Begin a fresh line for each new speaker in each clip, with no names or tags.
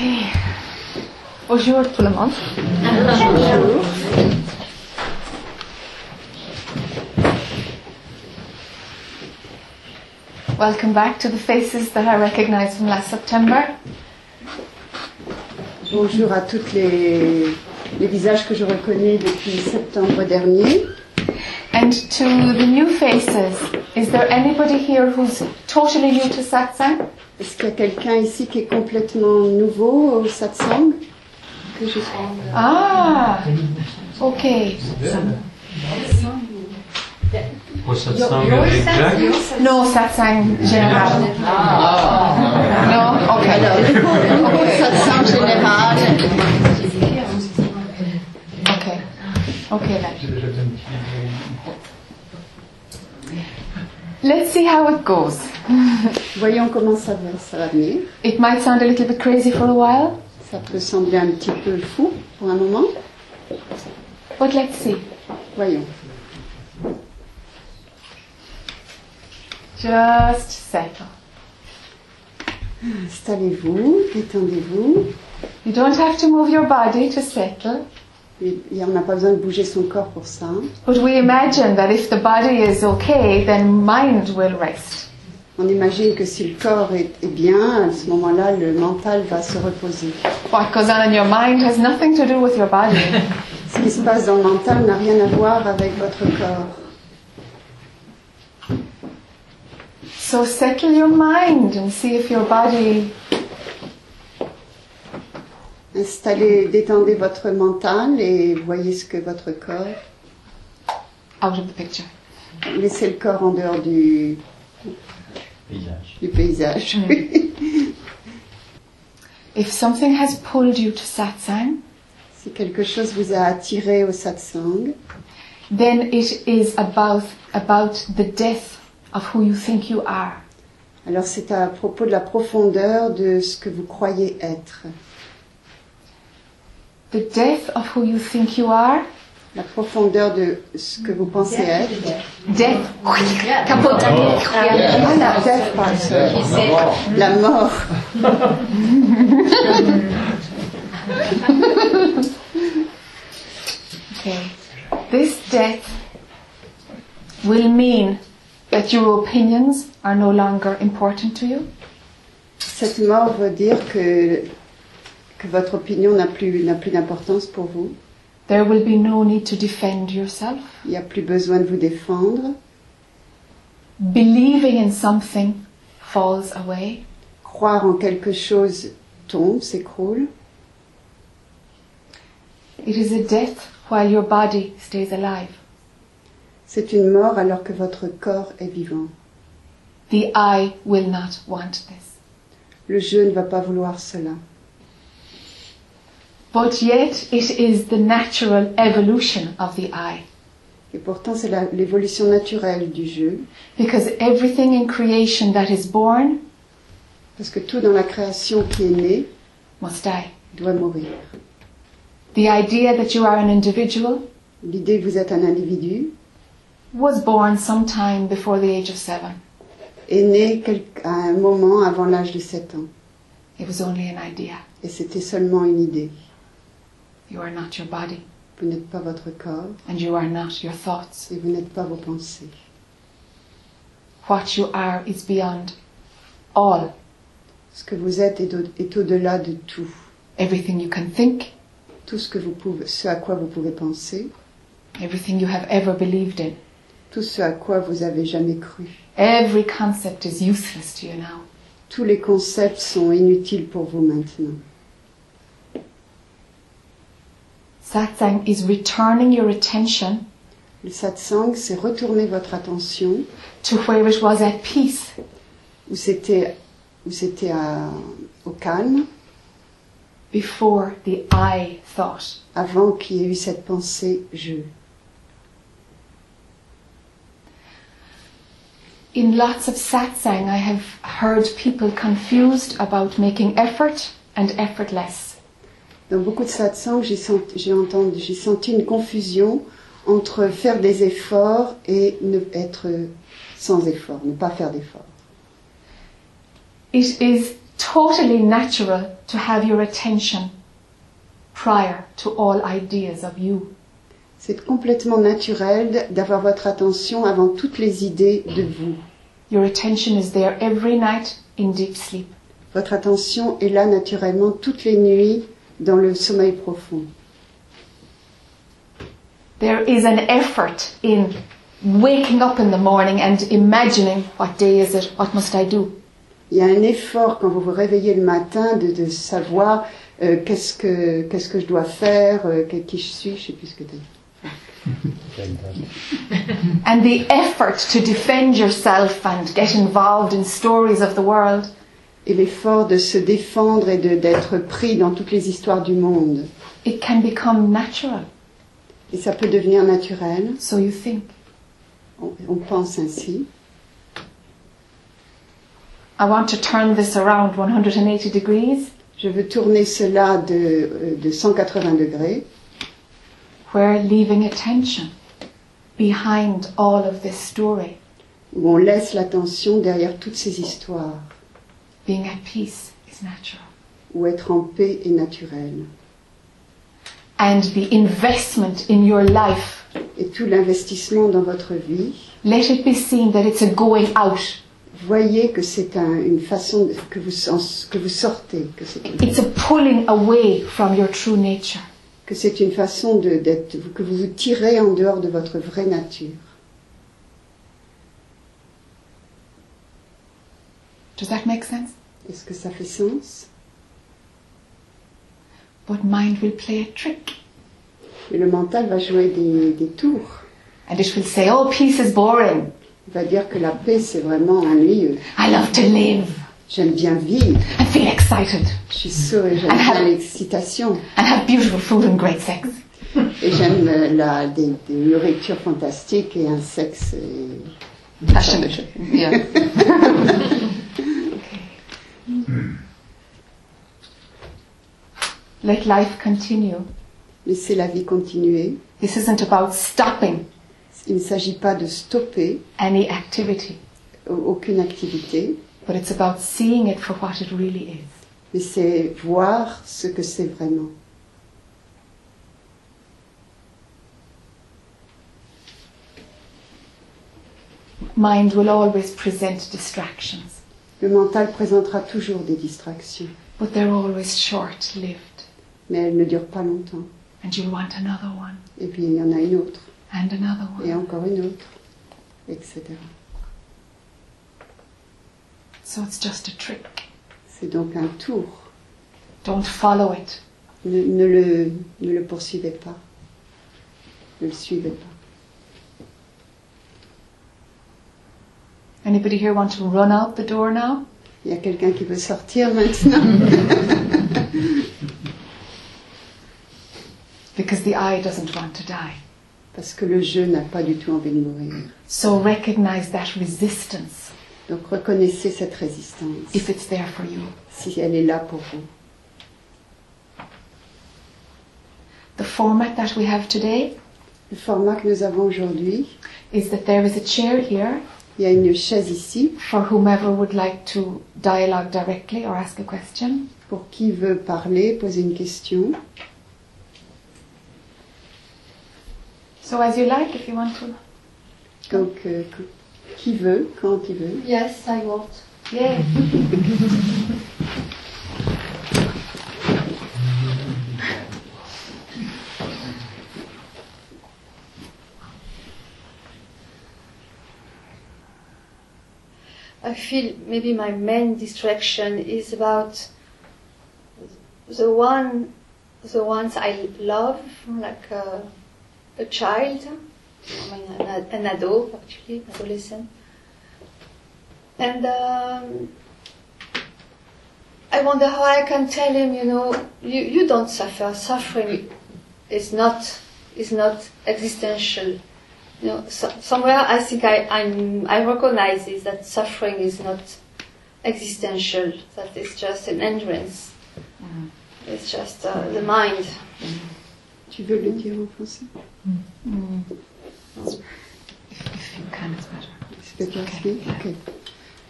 Okay. Bonjour tout le monde. Welcome back to the faces that I recognize from last September.
Bonjour à toutes les, les visages que je reconnais depuis septembre dernier.
And to the new faces, is there anybody here who's totally new to satsang?
Est-ce qu'il y a quelqu'un ici qui est complètement nouveau au satsang que je...
Ah, okay.
Au satsang avec Jacques
No satsang général. No, okay.
Alors, du coup, au satsang général,
Okay. Okay then. Let's see how it goes.
voyons comment ça va, ça va venir.
It might sound a little bit crazy for a while,
Ça peut sembler un petit peu fou pour un moment.
but let's see.
Voyons.
Just settle.
Installez-vous, détendez-vous.
You don't have to move your body to settle,
Et et on n'a pas besoin de bouger son corps pour ça.
but we imagine that if the body is okay, then mind will rest.
On imagine que si le corps est, est bien, à ce moment-là, le mental va se reposer.
What goes on in your mind has nothing to do with your body.
Ce qui se passe dans le mental n'a rien à voir avec votre corps.
so settle your mind and see if your body
Installez, détendez votre mental et voyez ce que votre corps.
out of the picture.
Laissez le corps en dehors du,
Visage.
du paysage.
If something has pulled you to satsang,
si quelque chose vous a attiré au satsang,
then it is about about the depth of who you think you are.
alors c'est à propos de la profondeur de ce que vous croyez être.
The depth of who you think you are.
La profondeur de ce que vous pensez être.
Death. Kapot.
Ah, la death part. La mort.
Okay. This death will mean that your opinions are no longer important to you.
Cette mort veut dire que, que votre opinion n'a plus, n'a plus d'importance pour vous.
There will be no need to defend yourself.
Il n'y a plus besoin de vous défendre.
Believing in something falls away.
Croire en quelque chose tombe, s'écroule.
It is a death while your body stays alive.
C'est une mort alors que votre corps est vivant.
The I will not want this.
Le jeu ne va pas vouloir cela.
But yet it is the natural evolution of the I.
Et pourtant, c'est l'évolution naturelle du jeu,
Because everything in creation that is born
parce que tout dans la création qui est né
must die.
doit mourir.
The idea that you are an individual
L'idée que vous êtes un individu
was born sometime before the age of seven.
est née quel- à un moment avant l'âge de 7 ans.
It was only an idea.
Et c'était seulement une idée.
You are not your body,
Vous n'êtes pas votre corps
and you are not your thoughts.
et vous n'êtes pas vos pensées.
What you are is beyond all.
Ce que vous êtes est, au- est au-delà de tout.
Everything you can think,
Tout ce, que vous pouvez, ce à quoi vous pouvez penser,
everything you have ever believed in.
tout ce à quoi vous avez jamais cru.
Every concept is useless to you now.
Tous les concepts sont inutiles pour vous maintenant.
Satsang is returning your attention
Le satsang, c'est retourner votre attention
to where it was at peace,
où c'était où c'était à- au calme
before the I thought.
avant qu'il y ait eu cette pensée je.
In lots of satsang, I have heard people confused about making effort and effortless.
Dans beaucoup de satsangs, j'ai senti, j'ai entendu, j'ai senti une confusion entre faire des efforts et ne être sans effort, ne pas faire d'efforts.
It is totally natural to have your attention prior to all ideas of you.
C'est complètement naturel d'avoir votre attention avant toutes les idées de vous.
Your attention is there every night in deep sleep.
Votre attention est là naturellement toutes les nuits dans le sommeil profond.
There is an effort in waking up in the morning and imagining what day is it, what must I do?
Il y a un effort quand vous vous réveillez le matin de, de savoir euh, qu'est-ce que qu'est-ce que je dois faire, euh, qui je suis, je sais plus ce que tu
And the effort to defend yourself and get involved in stories of the world
Et l'effort de se défendre et d'être pris dans toutes les histoires du monde.
it can become natural.
Et ça peut devenir naturel.
So you think.
On, on pense ainsi.
I want to turn this around 180 degrees
Je veux tourner cela de, euh, de 180 degrés,
where leaving attention behind all of this story,
où on laisse l'attention derrière toutes ces histoires,
being at peace is natural.
où être en paix est naturel.
And the investment in your life,
Et tout l'investissement dans votre vie,
let it be seen that it's a going out.
voyez que c'est un- une façon de- que, vous, que vous sortez, que c'est une,
It's a pulling away from your true nature.
que c'est une façon de, d'être, que vous vous tirez en dehors de votre vraie nature.
Does that make sense?
Est-ce que ça fait sens?
But mind will play a trick.
Et le mental va jouer des, des tours.
And it will say, oh, peace is boring.
Il va dire que la paix, c'est vraiment ennuyeux.
I love to live
J'aime bien vivre.
and feel excited
Je suis sûre et j'aime bien l'excitation.
and have beautiful food and great sex.
Et j'aime euh, la, des, des nourritures fantastiques et un sexe. euh,
Passionate. Yeah. Let life continue.
Laissez la vie continuer.
This isn't about stopping
Il ne s'agit pas de stopper
any activity,
aucune activité,
but it's about seeing it for what it really is.
mais c'est voir ce que c'est vraiment.
Mind will always present distractions,
Le mental présentera toujours des distractions,
but they're always short lived.
Mais elles ne durent pas longtemps.
And you'll want another one,
Et puis il y en a une autre,
and another
et encore une autre, etc.
So it's just a trick.
C'est donc un tour.
Don't follow it.
Ne, ne le, ne le poursuivez pas. Ne le suivez pas.
Anybody here want to run out the door now?
Il y a quelqu'un qui veut sortir maintenant
Because the I doesn't want to die.
Parce que le jeu n'a pas du tout envie de mourir.
So recognize that resistance
Donc reconnaissez cette résistance,
if it's there for you.
si elle est là pour vous.
The format that we have today
Le format que nous avons aujourd'hui,
is that there is a chair here
il y a une chaise ici
for whomever would like to dialogue directly or ask a question.
pour qui veut parler, poser une question.
So as you like, if you want to.
Donc euh, qui veut, quand il veut.
Yes, I want.
Yeah.
I feel maybe my main distraction is about the one, the ones I love, like a, a child, I mean an, an adult actually, adolescent, and um, I wonder how I can tell him, you know, you, you don't suffer. Suffering is not is not existential. You know, so, somewhere I think I I'm, I recognize this, that suffering is not existential. That it's just an hindrance. It's just uh, the mind.
Tu veux le dire en français
If you can, it's better.
C'est better to speak? Okay.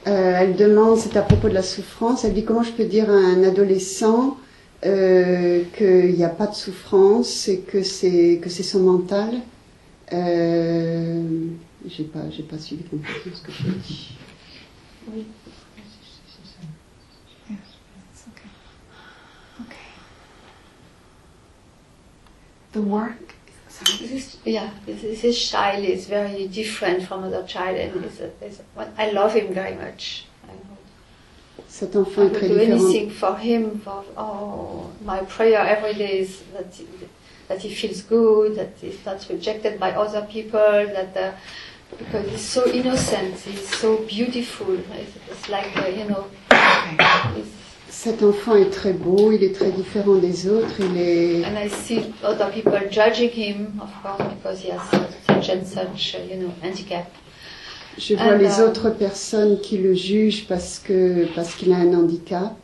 Euh, elle demande, c'est à propos de la souffrance, elle dit comment je peux dire à un adolescent euh, qu'il n'y a pas de souffrance et que c'est que c'est son mental? Euh, j'ai pas j'ai pas suivi complètement ce que je dis.
The work.
Yeah, this, this child is very different from other child, and is a, is I love him very much. I.
Cet
I
enfant
will
très
do anything for him. For oh, my prayer every day is that he, that he feels good, that he's not rejected by other people, that uh, because he's so innocent, he's so beautiful. It's, it's like uh, you know,
Cet enfant est très beau, il est très différent des autres, il est
and I see other people judging him, of course, because he has such and such, uh, you know, handicap.
je vois
And,
les
uh,
autres personnes qui le jugent parce que parce qu'il a un handicap.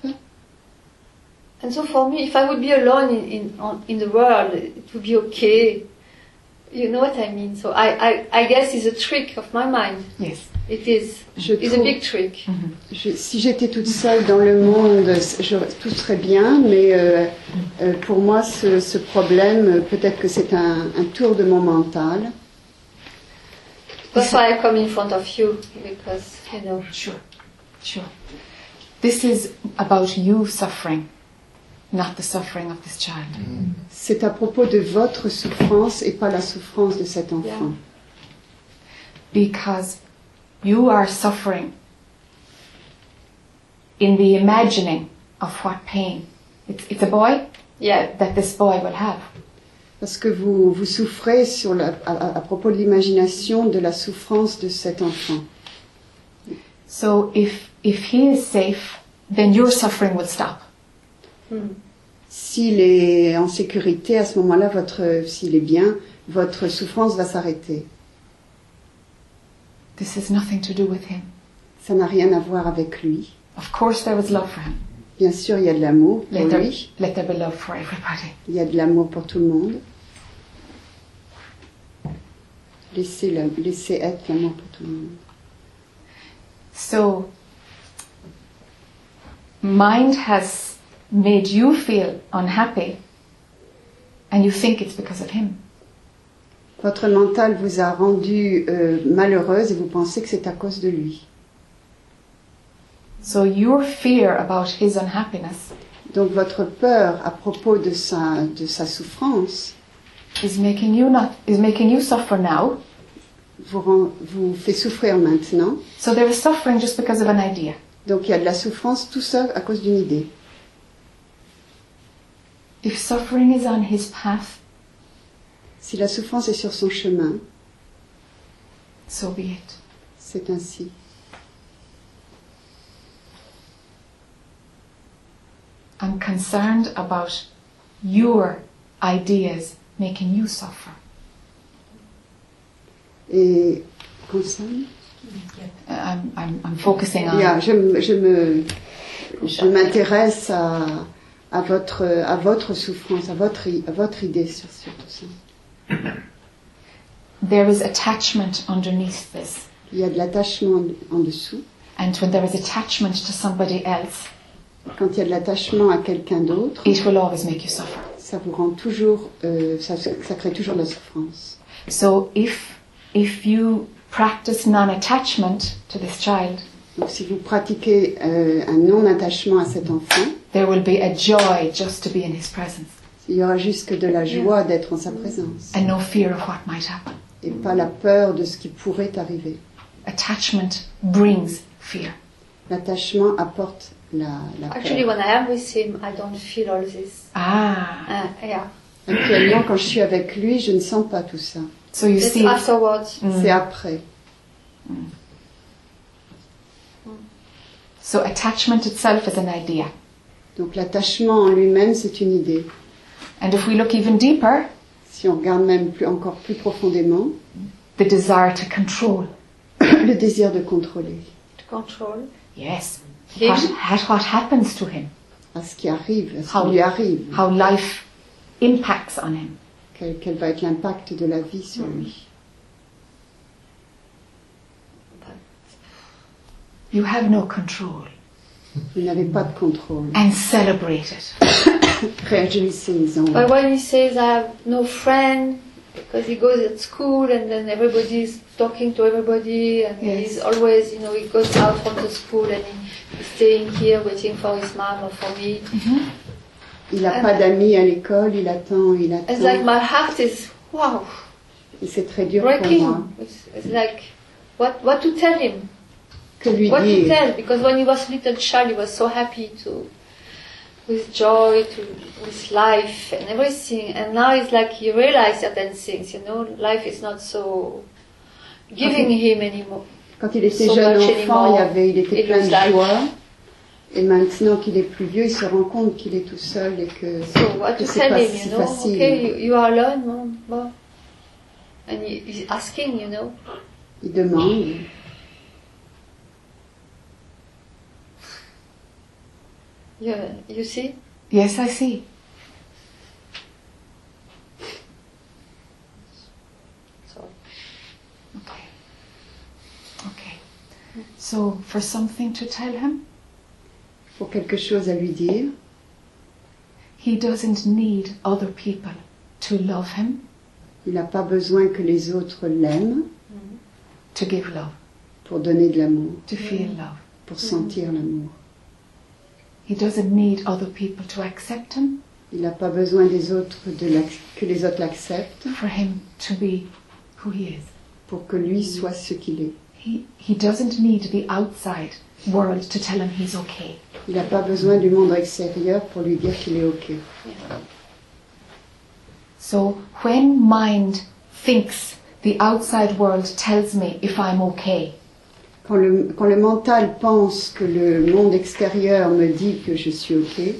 And so for me, if I would be alone in, in, on, in the world, it would be okay. You know what I mean? So I, I, I guess it's a trick of my mind.
Yes.
It is.
Je
It's a
trouve-
big trick.
Je- si j'étais toute seule dans le monde, je- tout serait bien, mais euh, euh, pour moi, ce, ce problème, peut-être que c'est un, un tour de mon mental.
That's why I come in front of you, because, you know,
Sure. Sure. This is about you suffering, not the suffering of this child.
C'est à propos de votre souffrance et pas la souffrance de cet enfant.
Because you are suffering in the imagining of what pain. It's, it's a boy
yeah,
that this boy will have.
Parce que vous, vous souffrez sur la- à, à propos de l'imagination de la souffrance de cet enfant.
So if, if he is safe, then your suffering will stop.
S'il est en sécurité, à ce moment-là, votre, s'il est bien, votre souffrance va s'arrêter.
This has nothing to do with him.
Ça n'a rien à voir avec lui.
Of course there was love for him.
Bien sûr, il y a de l'amour pour
Let there,
lui.
let there be love for everybody.
Il y a de l'amour pour tout le monde. Laissez, la- laissez être l'amour pour tout le monde.
So, mind has made you feel unhappy, and you think it's because of him.
Votre mental vous a rendu euh, malheureuse et vous pensez que c'est à cause de lui.
So, your fear about his unhappiness
Donc votre peur à propos de sa, de sa souffrance
is making you not is making you suffer now.
vous, rend- vous fait souffrir maintenant.
So there is suffering just because of an idea.
Donc il y a de la souffrance tout ça à cause d'une idée.
If suffering is on his path,
Si la souffrance est sur son chemin,
so be it.
c'est ainsi.
I'm concerned about your ideas making you suffer.
Et
I'm, I'm, I'm focusing on
Yeah, je, je me, je m'intéresse à, à votre, à votre souffrance, à votre, à votre idée sur, sur tout ça.
there is attachment underneath this.
Il y a de l'attachement en dessous.
And when there is attachment to somebody else,
Quand il y a de l'attachement à quelqu'un d'autre,
it will always make you suffer.
ça vous rend toujours, euh, ça, ça crée toujours de la souffrance.
So if if you practice non-attachment to this child,
Donc si vous pratiquez euh, un non-attachement à cet enfant,
there will be a joy just to be in his presence
il y aura juste de la joie d'être en sa présence
and no fear of what might happen.
et pas la peur de ce qui pourrait arriver.
Attachment brings fear.
L'attachement apporte la, la
actually,
peur.
when I am with him, I don't feel all this.
Ah,
Uh, yeah,
Actuellement, quand je suis avec lui, je ne sens pas tout ça.
so you
it's
see,
afterwards.
Mm.
C'est après.
so attachment itself is an idea.
Donc l'attachement en lui-même, c'est une idée.
And if we look even deeper,
Si on regarde même plus, encore plus profondément,
the desire to control.
le désir de contrôler
To control.
Yes. What, ha- what happens to him?
à ce qui arrive, à ce
How-
qui lui arrive,
How life impacts on him.
quel, quel va être l'impact de la vie sur lui.
you have no control.
Vous n'avez pas de contrôle.
And celebrate it.
Réjouissez-en.
But when he says I have no friend because he goes at school and then everybody is talking to everybody and
Yes.
he's always, you know, he goes out from the school and he's staying here waiting for his mom or for me. Mm-hmm.
Il n'a pas d'amis à l'école, il attend, il
It's like my heart is wow
Et c'est très dur pour moi.
breaking. It's, it's like what what to tell him?
Que lui
What
dire
tell? Because when he was a little child, he was so happy to, with joy, to with life and everything. And now it's like he realized certain things. You know, life is not so giving him anymore.
Quand il était
So
jeune enfant, il, avait, il était
It
plein de joie. Et maintenant qu'il est plus vieux, il se rend compte qu'il est tout seul et que,
So
que c'est pas
him?
si
You know,
facile.
okay, you, you are alone, mom. And he, he's asking, you know,
Il demande.
You, you see?
Yes, I see.
So
Okay. Okay. So, for something to tell him,
Pour quelque chose à lui dire,
he doesn't need other people to love him,
il n'a pas besoin que les autres l'aiment
to give love,
pour donner de l'amour,
to feel love.
pour sentir l'amour.
He doesn't need other people to accept him,
Il n'a pas besoin des autres de que les autres l'acceptent
for him to be who he is.
pour que lui soit ce qu'il est.
He, he doesn't need the outside world to tell him he's okay.
Il n'a pas besoin du monde extérieur pour lui dire qu'il est OK.
So when mind thinks the outside world tells me if I'm okay,
Quand le, quand le mental pense que le monde extérieur me dit que je suis OK,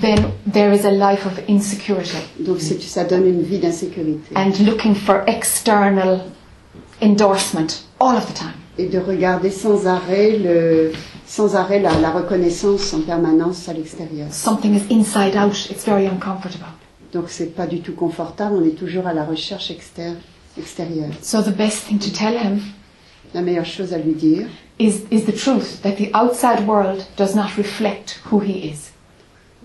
then there is a life of insecurity
donc ça donne une vie d'insécurité.
and looking for external endorsement all of the time.
Et de regarder sans arrêt, le, sans arrêt la, la reconnaissance en permanence à l'extérieur.
Something is inside out, it's very uncomfortable.
Donc c'est pas du tout confortable, on est toujours à la recherche externe, extérieure.
So the best thing to tell him
La meilleure chose à lui dire,
is, is the truth that the outside world does not reflect who he is.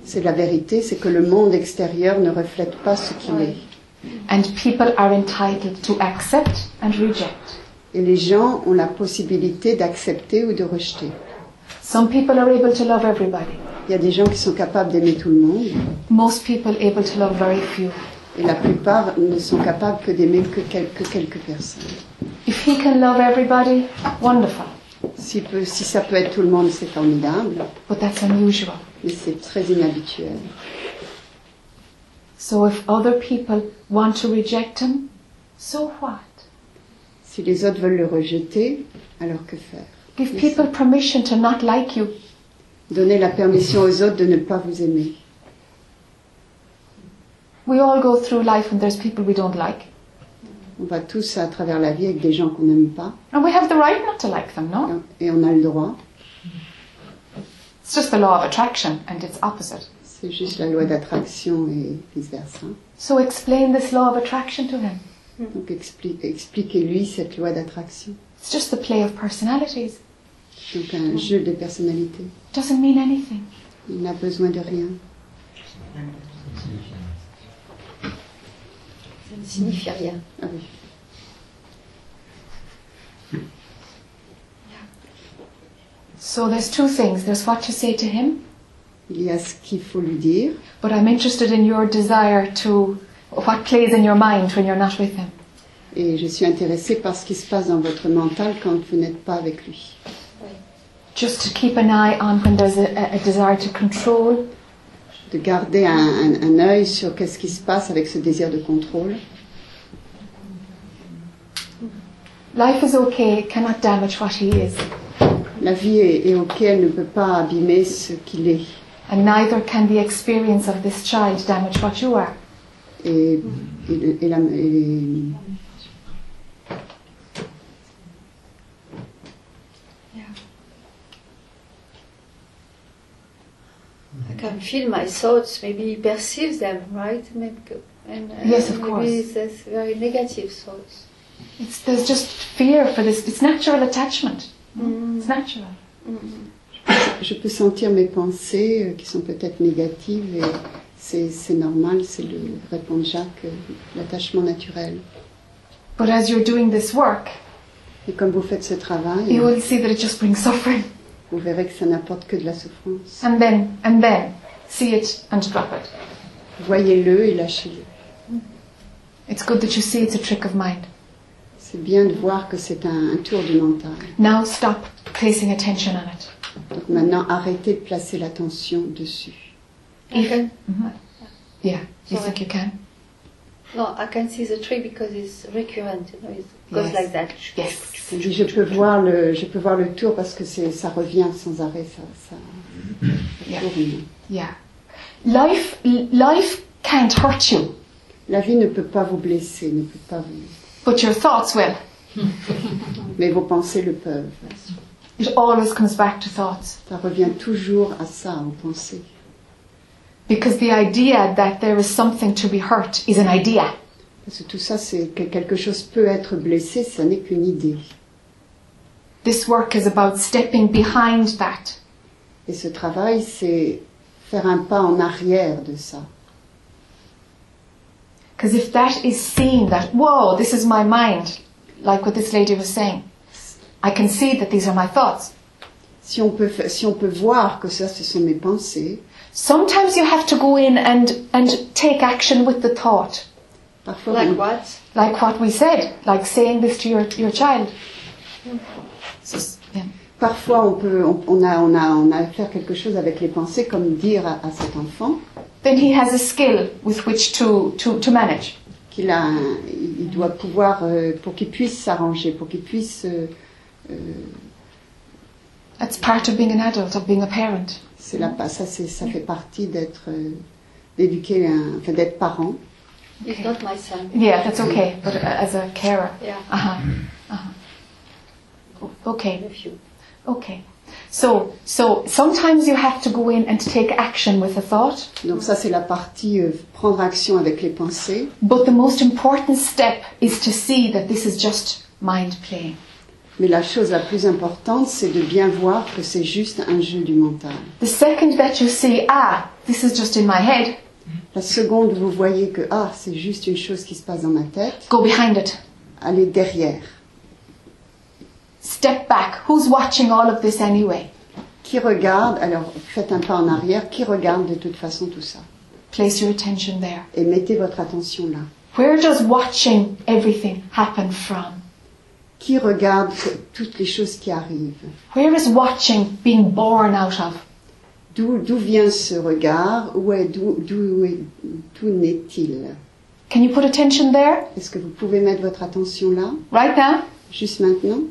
c'est la vérité, c'est que le monde extérieur ne reflète pas ce qu'il est.
And people are entitled to accept and reject.
Et les gens ont la possibilité d'accepter ou de rejeter.
Some people are able to love everybody.
Il y a des gens qui sont capables d'aimer tout le monde,
Most people able to love very few.
Et la plupart ne sont capables que d'aimer que quelques, quelques personnes.
If he can love everybody, wonderful.
Si, peut- si ça peut être tout le monde, c'est formidable,
But that's unusual.
mais c'est très inhabituel.
So if other people want to reject him, so what?
Si les autres veulent le rejeter, alors que faire?
Give people permission to not like you.
Donner la permission aux autres de ne pas vous aimer.
We all go through life and there's people we don't like.
On va tous à travers la vie avec des gens qu'on n'aime pas,
And we have the right not to like them, no?
et on a le droit.
It's just the law of attraction and it's opposite.
C'est juste la loi d'attraction et vice-versa.
So explain this law of attraction to him.
Donc expli- expliquez-lui cette loi d'attraction.
It's just the play of personalities.
Donc un jeu de personnalité.
Doesn't mean anything.
Il n'a besoin de rien.
Ça ne signifie rien.
Ah.
So there's two things. There's what to say to him,
Il y a ce qu'il faut lui dire,
but I'm interested in your desire to what plays in your mind when you're not with him.
et je suis intéressée par ce qui se passe dans votre mental quand vous n'êtes pas avec lui.
Just to keep an eye on when there's a, a- a desire to control,
De garder un, un, un œil sur qu'est-ce qui se passe avec ce désir de contrôle.
Life is okay, it cannot damage what he is,
La vie est, est ok, elle ne peut pas abîmer ce qu'il est.
and neither can the experience of this child damage what you are.
Et, et, et la- et-
can feel my thoughts. Maybe he perceives them, right? Maybe, and uh,
Yes, of
maybe
course.
very negative thoughts.
It's, there's just fear for this. It's natural attachment. It's natural.
Je peux sentir mes pensées euh, qui sont peut-être négatives et c'est c'est normal, c'est le, répond Jacques, euh, l'attachement naturel.
But as you're doing this work,
Et comme vous faites ce travail,
you will see that it just brings suffering.
Vous verrez que ça n'apporte que de la souffrance.
And then, and then, see it and drop it.
Voyez-le et lâchez-le.
It's good that you see it's a trick of mind.
C'est bien de voir que c'est un, un tour du mental.
Now stop placing attention on it.
Donc maintenant, arrêtez de placer l'attention dessus.
I can,
Yeah, you think you can?
No, I can see the tree because it's recurrent. You know, it goes
Yes.
like that.
Yes.
Je peux voir le, je peux voir le tour parce que c'est, ça revient sans arrêt, ça, ça, ça
Yeah.
tourne.
Yeah. Life, life can't hurt you,
La vie ne peut pas vous blesser, ne peut pas vous,
but your thoughts will.
mais vos pensées le peuvent.
It always comes back to thoughts.
Ça revient toujours à ça, aux pensées.
Because the idea that there is something to be hurt is an idea.
Parce que tout ça, c'est que quelque chose peut être blessé, ça n'est qu'une idée.
This work is about stepping behind that.
Et ce travail, c'est faire un pas en arrière de ça.
Because if that is seen that, whoa, this is my mind, like what this lady was saying, I can see that these are my thoughts.
Si on peut, si on peut voir que ça, ce sont mes pensées,
Sometimes you have to go in and, and take action with the thought.
Like what?
Like what we said, like saying this to your, your child. Yeah.
parfois on peut, on, on a, on a, on a à faire quelque chose avec les pensées, comme dire à, à cet enfant
Then he has a skill with which to, to, to manage.
qu'il a, il doit pouvoir, euh, pour qu'il puisse s'arranger, pour qu'il puisse, euh, euh,
That's part of being an adult, of being a parent.
C'est la, ça, c'est, ça fait partie d'être, euh, d'éduquer, un, enfin d'être parent.
It's not my son.
Yeah, that's okay, but uh, as a carer.
Yeah,
Uh-huh. Uh-huh. Okay,
nephew.
okay. So, so sometimes you have to go in and take action with a thought,
Donc ça, c'est la partie euh, prendre action avec les pensées.
but the most important step is to see that this is just mind playing.
Mais la chose la plus importante, c'est de bien voir que c'est juste un jeu du mental.
The second that you see, ah, this is just in my head,
La seconde, vous voyez que ah, c'est juste une chose qui se passe dans ma tête,
go behind it.
allez derrière.
Step back. Who's watching all of this anyway?
Qui regarde, alors faites un pas en arrière, qui regarde de toute façon tout ça?
Place your attention there.
Et mettez votre attention là.
Where does watching everything happen from?
Qui regarde toutes les choses qui arrivent.
Where is watching being born out of?
D'où d'où vient ce regard? Où est, d'où, d'où, est- d'où naît-il?
Can you put attention there?
Est-ce que vous pouvez mettre votre attention là,
right now?
juste maintenant?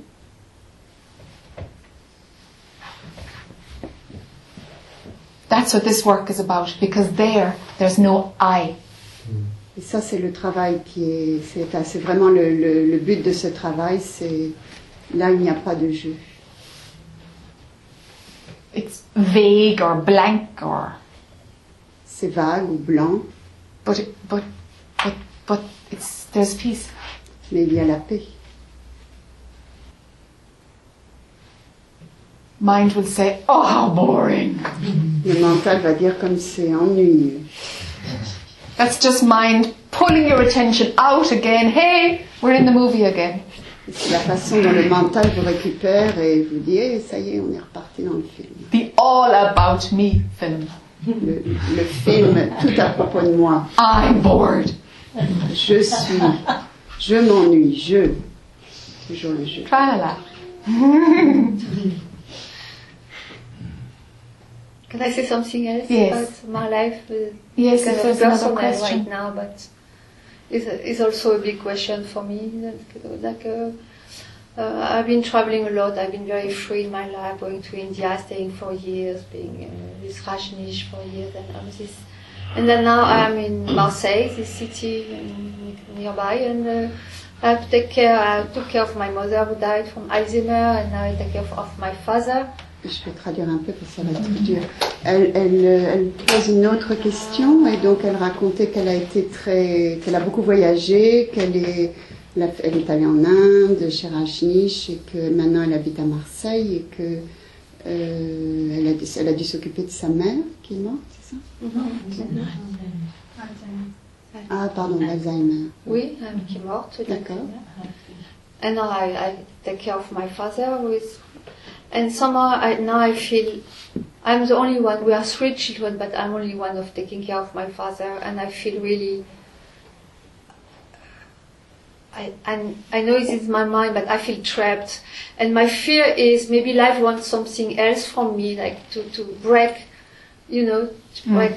That's what this work is about because there, there's no I. Hmm.
Et ça, c'est le travail qui est. C'est, enfin, vraiment le, le- le but de ce travail, c'est. Là, il n'y a pas de jeu.
It's vague or blank or,
C'est vague ou blanc,
but, it, but, but, but it's, there's peace.
mais il y a la paix.
Mind will say, oh, how boring.
Le mental va dire comme c'est ennuyeux.
That's just mind pulling your attention out again. Hey, we're in the movie again.
C'est la façon dont le mental vous récupère et vous dit Eh, ça y est, on est reparti dans le film.
The all about me film.
Le, le film tout à propos de moi.
I'm bored.
Je suis. Je m'ennuie. Je. Toujours le je.
Tra-la-la.
Can I say something else
Yes.
about my life? Uh,
Yes,
kind
if
of personal
question.
right now, but it's, it's also a big question for me. Like, uh, uh, I've been traveling a lot. I've been very free in my life, going to India, staying for years, being uh, with Rajneesh for years, and all this. And then now I'm in Marseille, this city nearby, and uh, I have to take care. I took care of my mother who died from Alzheimer, and now I take care of, of my father.
Je vais traduire un peu parce que ça va être dur. Elle, elle, euh, elle pose une autre question et donc elle racontait qu'elle a été très, qu'elle a beaucoup voyagé, qu'elle est, elle est allée en Inde chez Rajneesh et que maintenant elle habite à Marseille et que Euh, elle, a, dû- elle a dû s'occuper de sa mère qui est morte, c'est ça? Ah, pardon, l'Alzheimer.
Oui, qui est morte.
D'accord.
And I, I take care of my father who is, and somehow I, now I feel I'm the only one. We are three children, but I'm only one of taking care of my father, and I feel really. I, and I know it is in my mind, but I feel trapped. And my fear is maybe life wants something else from me, like to, to break, you know, to break,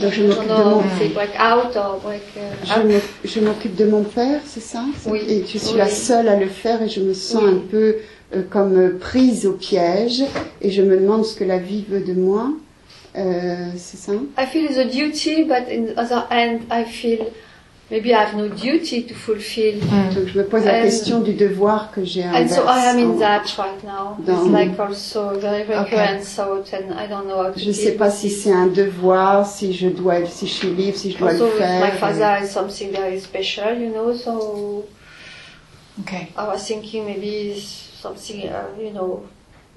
Donc je m'occupe
don't
de
know,
mon
say break out or break uh,
Je
out.
m'oc- je m'occupe de mon père, c'est ça
Oui.
Et je suis
Oui.
la seule à le faire et je me sens
Oui.
un peu euh, comme euh, prise au piège et je me demande ce que la vie veut de moi. Euh, c'est ça?
I feel it's a duty, but in the other hand, I feel maybe I have no duty to fulfill.
Donc je me pose la question du devoir que j'ai
And
envers
so I am in that right now.
Dans-
It's like also a very
Okay.
recurrent thought, and I don't know how to
Je sais pas si c'est un devoir, si je dois, si je suis libre, si je dois
Also,
le
with
faire.
my father is something very special, you know. So
Okay.
I was thinking maybe it's something, uh, you know,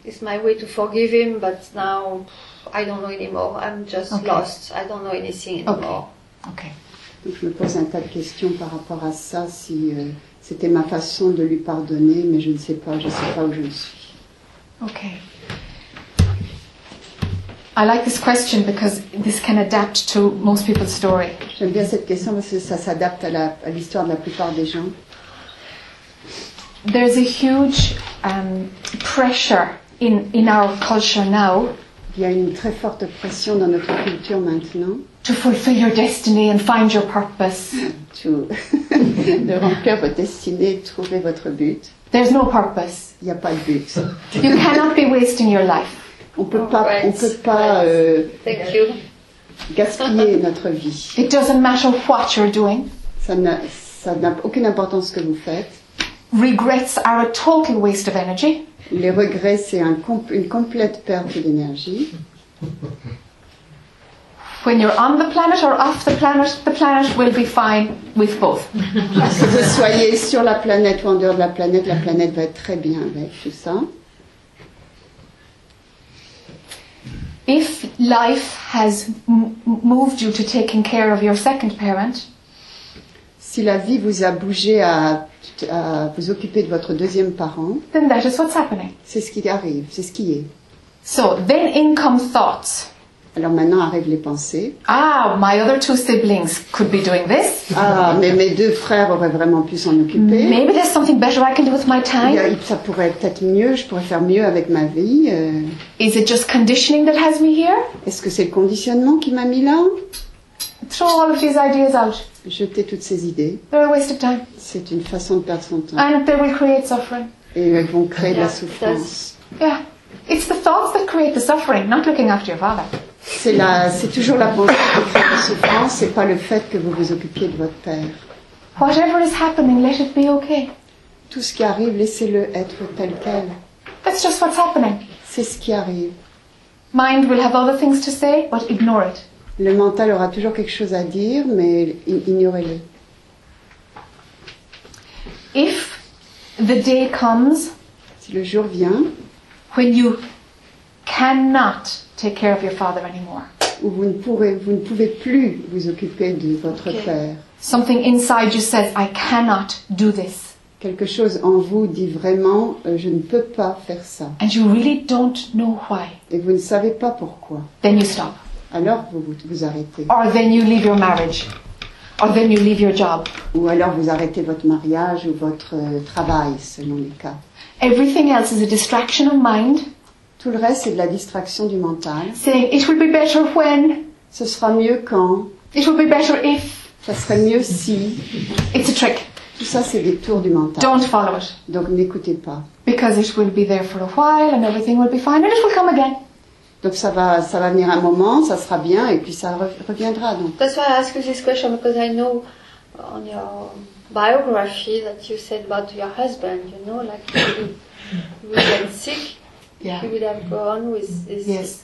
it's my way to forgive him. But now I don't know anymore. I'm just
Okay.
lost. I don't know anything anymore.
Okay.
Donc je me pose un tas de questions par rapport à ça, si euh, c'était ma façon de lui pardonner, mais je ne sais pas, je ne sais pas où je suis.
Okay. I like this question because this can adapt to most people's story.
J'aime bien cette question parce que ça s'adapte à la- à l'histoire de la plupart des gens.
There's a huge um, pressure in, in our culture now
Il y a une très forte pression dans notre culture maintenant
to fulfill your destiny and find your purpose.
to- de remplir votre destinée, de trouver votre but.
There's no purpose.
Il n'y a pas de but.
You cannot be wasting your life.
On peut pas, on peut pas euh,
Thank you.
gaspiller notre vie.
It doesn't matter what you're doing.
Ça n'a ça n'a aucune importance ce que vous faites.
Regrets are a total waste of energy.
Les regrets, c'est un com- une complète perte d'énergie.
When you're on the planet or off the planet, the planet will be fine with both.
Que vous soyez sur la planète ou en dehors de la planète, la planète va être très bien avec tout ça.
If life has m- moved you to taking care of your second parent,
Si la vie vous a bougé à, à vous occuper de votre deuxième parent,
then that is what's happening.
c'est ce qui arrive, c'est ce qui est.
So then in come thoughts.
Alors maintenant arrivent les pensées.
Ah, my other two siblings could be doing this.
Ah, mais mes deux frères auraient vraiment pu s'en occuper.
Maybe there's something better I can do with my
Il y a-
time.
Ça pourrait être peut-être mieux, je pourrais faire mieux avec ma vie. euh,
Is it just conditioning that has me here?
Est-ce que c'est le conditionnement qui m'a mis là?
Throw all of these ideas out.
Jeter toutes ces idées,
They're a waste of time.
c'est une façon de perdre son temps.
And they will create suffering.
Et elles vont créer de la
Yeah,
souffrance.
Yeah. It's the thoughts that create the suffering, not looking after your father.
C'est la, c'est toujours la pensée qui crée la souffrance, c'est pas le fait que vous vous occupiez de votre père.
Whatever is happening, let it be okay.
Tout ce qui arrive, laissez-le être tel quel.
That's just what's happening.
C'est ce qui arrive.
Mind will have other things to say, but ignore it.
Le mental aura toujours quelque chose à dire, mais ignorez-le.
If the day comes
Si le jour vient
when you cannot take care of your father anymore,
où vous ne, pourrez, vous ne pouvez plus vous occuper de votre père,
something inside you says, I cannot do this,
quelque chose en vous dit vraiment euh, je ne peux pas faire ça,
and you really don't know why,
et vous ne savez pas pourquoi,
then you stop.
Alors vous vous, arrêtez.
Or then you leave your marriage. Or then you leave your job.
Ou alors vous arrêtez votre mariage ou votre euh, travail, selon les cas.
Everything else is a distraction of mind,
Tout le reste, c'est de la distraction du mental.
saying, it will be better when,
Ce sera mieux quand,
it will be better if.
ça serait mieux si.
It's a trick.
Tout ça, c'est des tours du mental.
Don't follow it.
Donc n'écoutez pas.
Because it will be there for a while and everything will be fine and it will come again.
Donc ça va, ça va venir un moment, ça sera bien, et puis ça re- reviendra. Donc
That's why I ask you this question because I know on your biography that you said about your husband, you know, like he then sick,
Yeah.
he would have gone with his
Yes.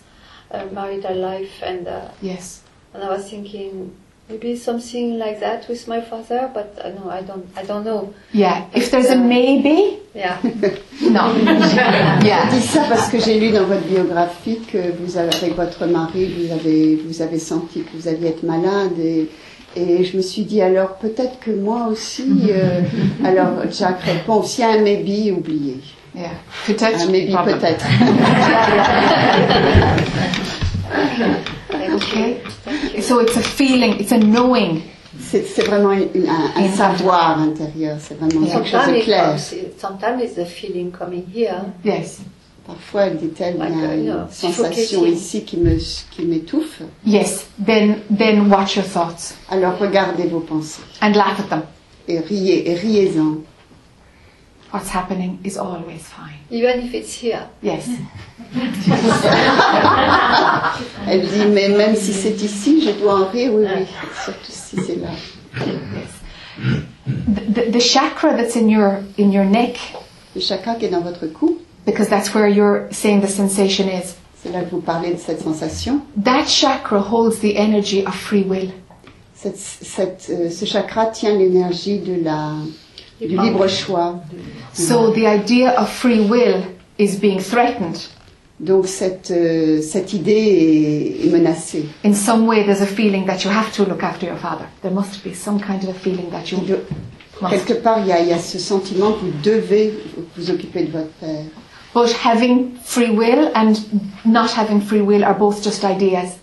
uh, marital life, and uh,
Yes.
and I was thinking maybe something like that with my father, but uh, no, I don't, I don't know.
Yeah. If there's a maybe,
Yeah.
no.
Je
yeah.
dis ça parce que j'ai lu dans votre biographie que vous avez, avec votre mari, vous avez, vous avez senti que vous alliez être malade et, et je me suis dit alors peut-être que moi aussi. euh, alors Jack répond s'il y a un maybe, oubliez.
Yeah. Peut-être.
Un maybe peut-être.
Okay? So it's a feeling, it's a knowing.
C'est vraiment une- un, un savoir intérieur, c'est vraiment quelque chose
Sometimes
de clair.
sometimes it's the feeling coming here.
Yes.
Parfois, elle dit-elle, il y a une
you know,
sensation ici qui me qui m'étouffe.
Yes. Then then watch your thoughts
Alors regardez vos pensées
and laugh at them.
et riez et riez-en.
What's happening is always fine.
Even if it's here.
Yes.
Elle dit, mais même si c'est ici, je dois en rire, oui, oui, surtout si c'est là.
Yes. The, the, the chakra that's in your in your neck,
Le chakra qui est dans votre cou,
because that's where you're saying the sensation is.
c'est là que vous parlez de cette sensation.
That chakra holds the energy of free will.
Cette, cette, euh, ce chakra tient l'énergie de la, du libre choix.
So the idea of free will is being threatened.
Donc cette, euh, cette idée est, est menacée.
In some way, there's a feeling that you have to look after your father. There must be some kind of a feeling that you
doit-
must.
Quelque part, il y, a, il y a ce sentiment que vous devez vous occuper de votre père.
But having free will and not having free will are both just ideas.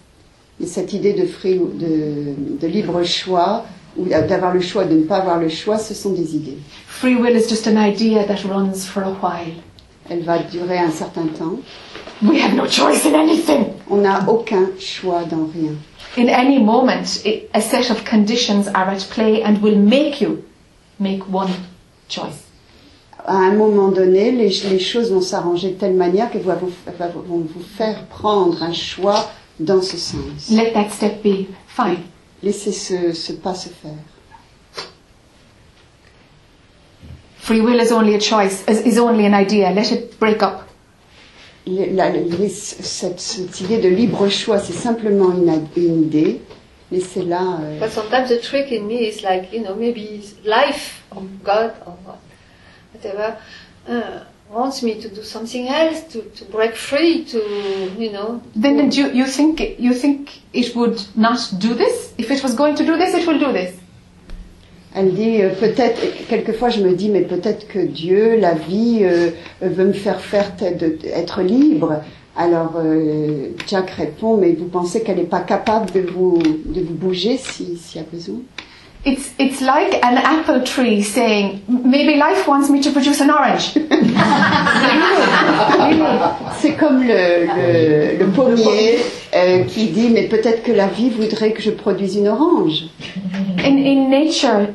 Et cette idée de, free, de, de libre choix, ou d'avoir le choix, de ne pas avoir le choix, ce sont des idées.
Free will is just an idea that runs for a while.
Elle va durer un certain temps.
We have no choice in anything.
On n'a aucun choix dans rien.
In any moment, a set of conditions are at play and will make you make one choice.
À un moment donné, les, les choses vont s'arranger de telle manière qu'elles vont vous, elles vont vous faire prendre un choix dans ce sens.
Let that step be fine.
Laissez ce, ce pas se faire.
Free will is only a choice, is, is only an idea. Let it break up.
La- les- cette, cette idée de libre choix, c'est simplement une, une idée. Laissez-la. euh,
But sometimes the trick in me is like, you know, maybe life or God or what, whatever, uh, wants me to do something else, to, to break free, to, you know.
Then do you, you think you think it would not do this? If it was going to do this, it will do this.
Elle dit euh, peut-être, quelquefois je me dis, mais peut-être que Dieu, la vie, euh, veut me faire faire être libre. Alors euh, Jack répond, mais vous pensez qu'elle n'est pas capable de vous, de vous bouger si- s'il y a besoin?
It's it's like an apple tree saying, maybe life wants me to produce an orange.
C'est comme le, le, le pommier euh, qui dit, mais peut-être que la vie voudrait que je produise une orange.
In in nature,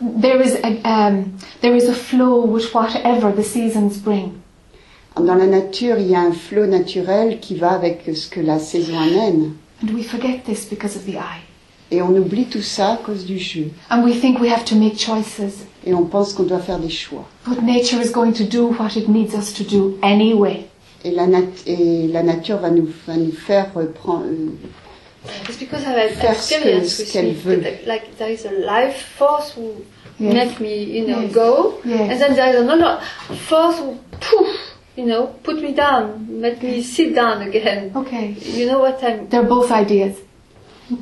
there is a um, there is a flow with whatever the seasons bring.
Dans la nature, il y a un flot naturel qui va avec ce que la saison amène.
And we forget this because of the eye.
Et on oublie tout ça à cause du jeu.
And we think we have to make choices.
Et on pense qu'on doit faire des choix.
But nature is going to do what it needs us to do anyway.
Et la, nat- et la nature va nous, va nous faire euh, prendre. euh,
It's because I have
Faire ce que-
experience
ce
with
qu'elle
me,
veut.
like there is a life force who
Yes.
make me, you know,
Yes.
go,
Yes.
and then there is another force who, poof, you know, put me down, make me sit down again.
Okay.
You know what I'm.
They're both ideas.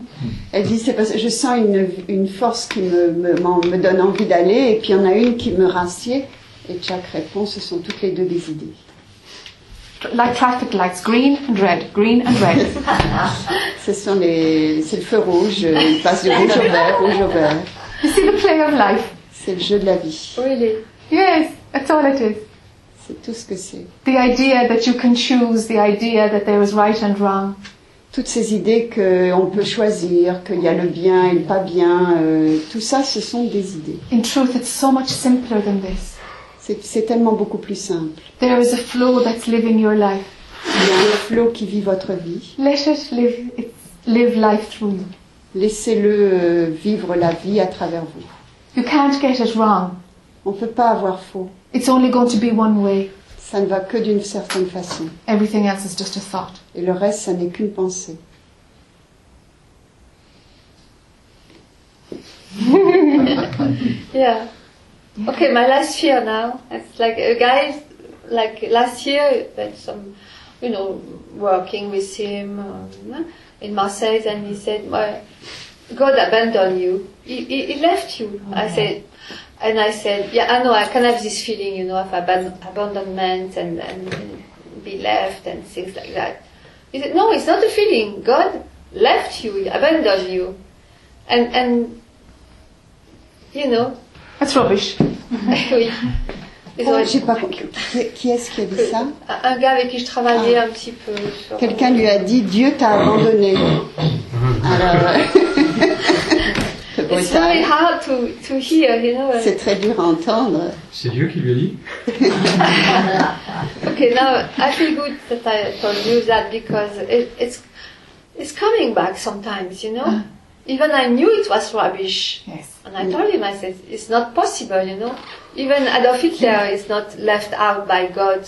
Elle dit c'est parce que je sens une, une force qui me, me, me donne envie d'aller, et puis il y en a une qui me rassied. Et chaque réponse, ce sont toutes les deux des idées.
Like traffic lights, green and red, green and red.
Ce sont les, c'est le feu rouge, euh, il passe du rouge au vert, rouge au vert.
you see the play of life?
C'est le jeu de la vie.
Really?
Yes, that's all it is.
C'est tout ce que c'est.
The idea that you can choose, the idea that there is right and wrong.
Toutes ces idées qu'on peut choisir, qu'il y a le bien et le pas bien, euh, tout ça, ce sont des idées.
In truth, it's so much simpler than this.
C'est, tellement beaucoup plus simple.
There is a flow that's living your life.
Il y a un flot qui vit votre vie.
Let it live, live life through you.
Laissez-le euh, vivre la vie à travers vous.
You can't get it wrong.
On ne peut pas avoir faux.
It's only going to be one way.
Ça ne va que d'une certaine façon.
Everything else is just a thought.
Et le reste, ça n'est qu'une pensée.
Yeah. Okay, my last fear now. It's like a guy, like last year, had some, you know, working with him um, in Marseille, and he said, well, God abandoned you. He, he, he left you. I said, and I said, yeah, I know, I can have this feeling, you know, of aban- abandonment and, and be left and things like that. He said, no, it's not a feeling. God left you, he abandoned you. And, and, you know,
That's rubbish.
oui. Auraient-
J'ai pas compris. Qui, qui est-ce qui a dit ça
Un gars avec qui je travaillais un petit peu. sur-
Quelqu'un lui a dit Dieu t'a abandonné. Alors, euh,
It's very
brutal.
hard to, to hear, you know.
C'est très dur à entendre.
C'est Dieu qui lui a dit
Okay, now I feel good that I told you that because it, it's it's coming back sometimes, you know. Ah. Even I knew it was rubbish,
Yes.
and I told him I said it's not possible, you know. Even Adolf Hitler is not left out by God,